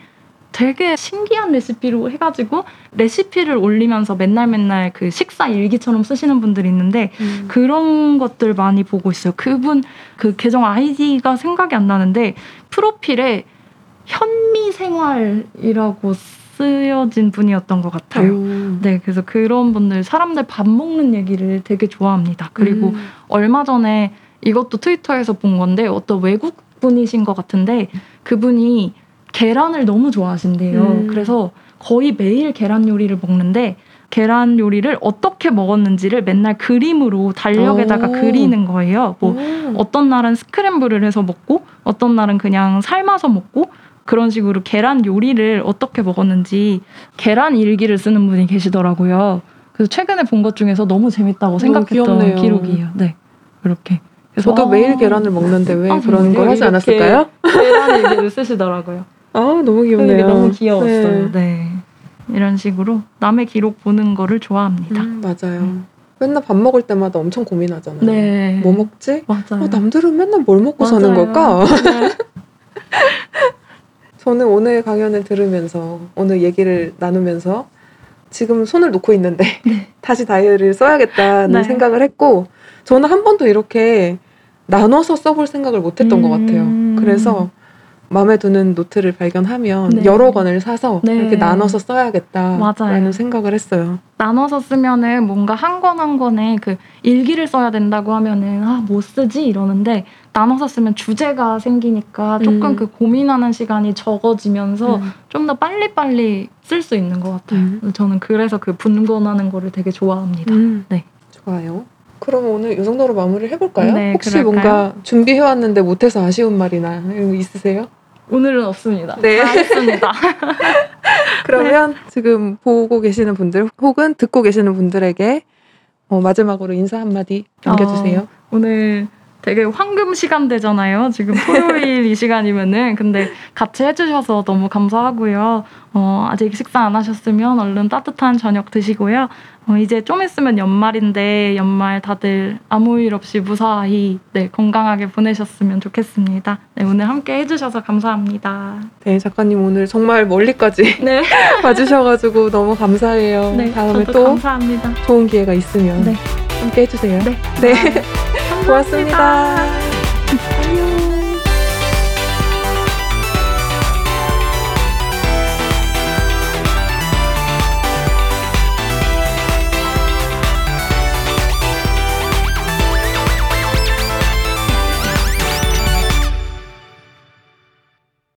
되게 신기한 레시피로 해가지고 레시피를 올리면서 맨날 맨날 그 식사 일기처럼 쓰시는 분들이 있는데
음.
그런 것들 많이 보고 있어요. 그분 그 계정 아이디가 생각이 안 나는데 프로필에 현미 생활이라고 쓰여진 분이었던 것 같아요.
음.
네, 그래서 그런 분들 사람들 밥 먹는 얘기를 되게 좋아합니다. 그리고
음.
얼마 전에 이것도 트위터에서 본 건데 어떤 외국 분이신 것 같은데 그분이 계란을 너무 좋아하신대요.
음.
그래서 거의 매일 계란 요리를 먹는데 계란 요리를 어떻게 먹었는지를 맨날 그림으로 달력에다가
오.
그리는 거예요. 뭐
음.
어떤 날은 스크램블을 해서 먹고 어떤 날은 그냥 삶아서 먹고 그런 식으로 계란 요리를 어떻게 먹었는지 계란 일기를 쓰는 분이 계시더라고요. 그래서 최근에 본 것 중에서 너무 재밌다고 생각했던
귀엽네요.
기록이에요. 네, 이렇게. 그래서
저도
아,
매일 계란을 먹는데 왜
아,
그런? 걸 하지 않았을까요?
계란 일기를 쓰시더라고요.
아 너무 귀엽네요.
이게 너무 귀여웠어요.
네.
네. 이런 식으로 남의 기록 보는 거를 좋아합니다.
음, 맞아요. 맨날 밥 먹을 때마다 엄청 고민하잖아요.
네.
뭐 먹지?
맞아요.
어, 남들은 맨날 뭘 먹고 사는
맞아요.
걸까?
네.
저는 오늘 강연을 들으면서 오늘 얘기를 나누면서 지금 손을 놓고 있는데 다시 다이어리를 써야겠다는
네.
생각을 했고 저는 한 번도 이렇게 나눠서 써볼 생각을 못했던 것 같아요.
음.
그래서 마음에 드는 노트를 발견하면
네.
여러 권을 사서
네.
이렇게 나눠서 써야겠다라는. 생각을 했어요.
나눠서 쓰면은 뭔가 한 권 한 권에 그 일기를 써야 된다고 하면은 아뭐 쓰지 이러는데 나눠서 쓰면 주제가 생기니까 조금
음.
그 고민하는 시간이 적어지면서
음.
좀더 빨리빨리 쓸 수 있는 것 같아요.
음.
저는 그래서 그 분권하는 거를 되게 좋아합니다.
음.
네.
좋아요. 그럼 오늘 이 정도로 마무리를 해볼까요?
네,
혹시
그럴까요?
뭔가 준비해왔는데 못해서 아쉬운 말이나 있으세요?
오늘은 없습니다.
네.
다 했습니다.
그러면 지금 보고 계시는 분들 혹은 듣고 계시는 분들에게 어, 마지막으로 인사 한마디 남겨주세요.
오늘 되게 황금 시간대잖아요. 지금 토요일 이 시간이면은 근데 같이 해주셔서 너무 감사하고요. 어, 아직 식사 안 하셨으면 얼른 따뜻한 저녁 드시고요. 어, 이제 좀 있으면 연말인데 연말 다들 아무 일 없이 무사히 네, 건강하게 보내셨으면 좋겠습니다. 네, 오늘 함께 해주셔서 감사합니다.
네, 작가님 오늘 정말 멀리까지
네,
와주셔가지고 너무 감사해요.
네
다음에 또
감사합니다.
좋은 기회가 있으면
네.
함께 해주세요.
네,
네. 고맙습니다.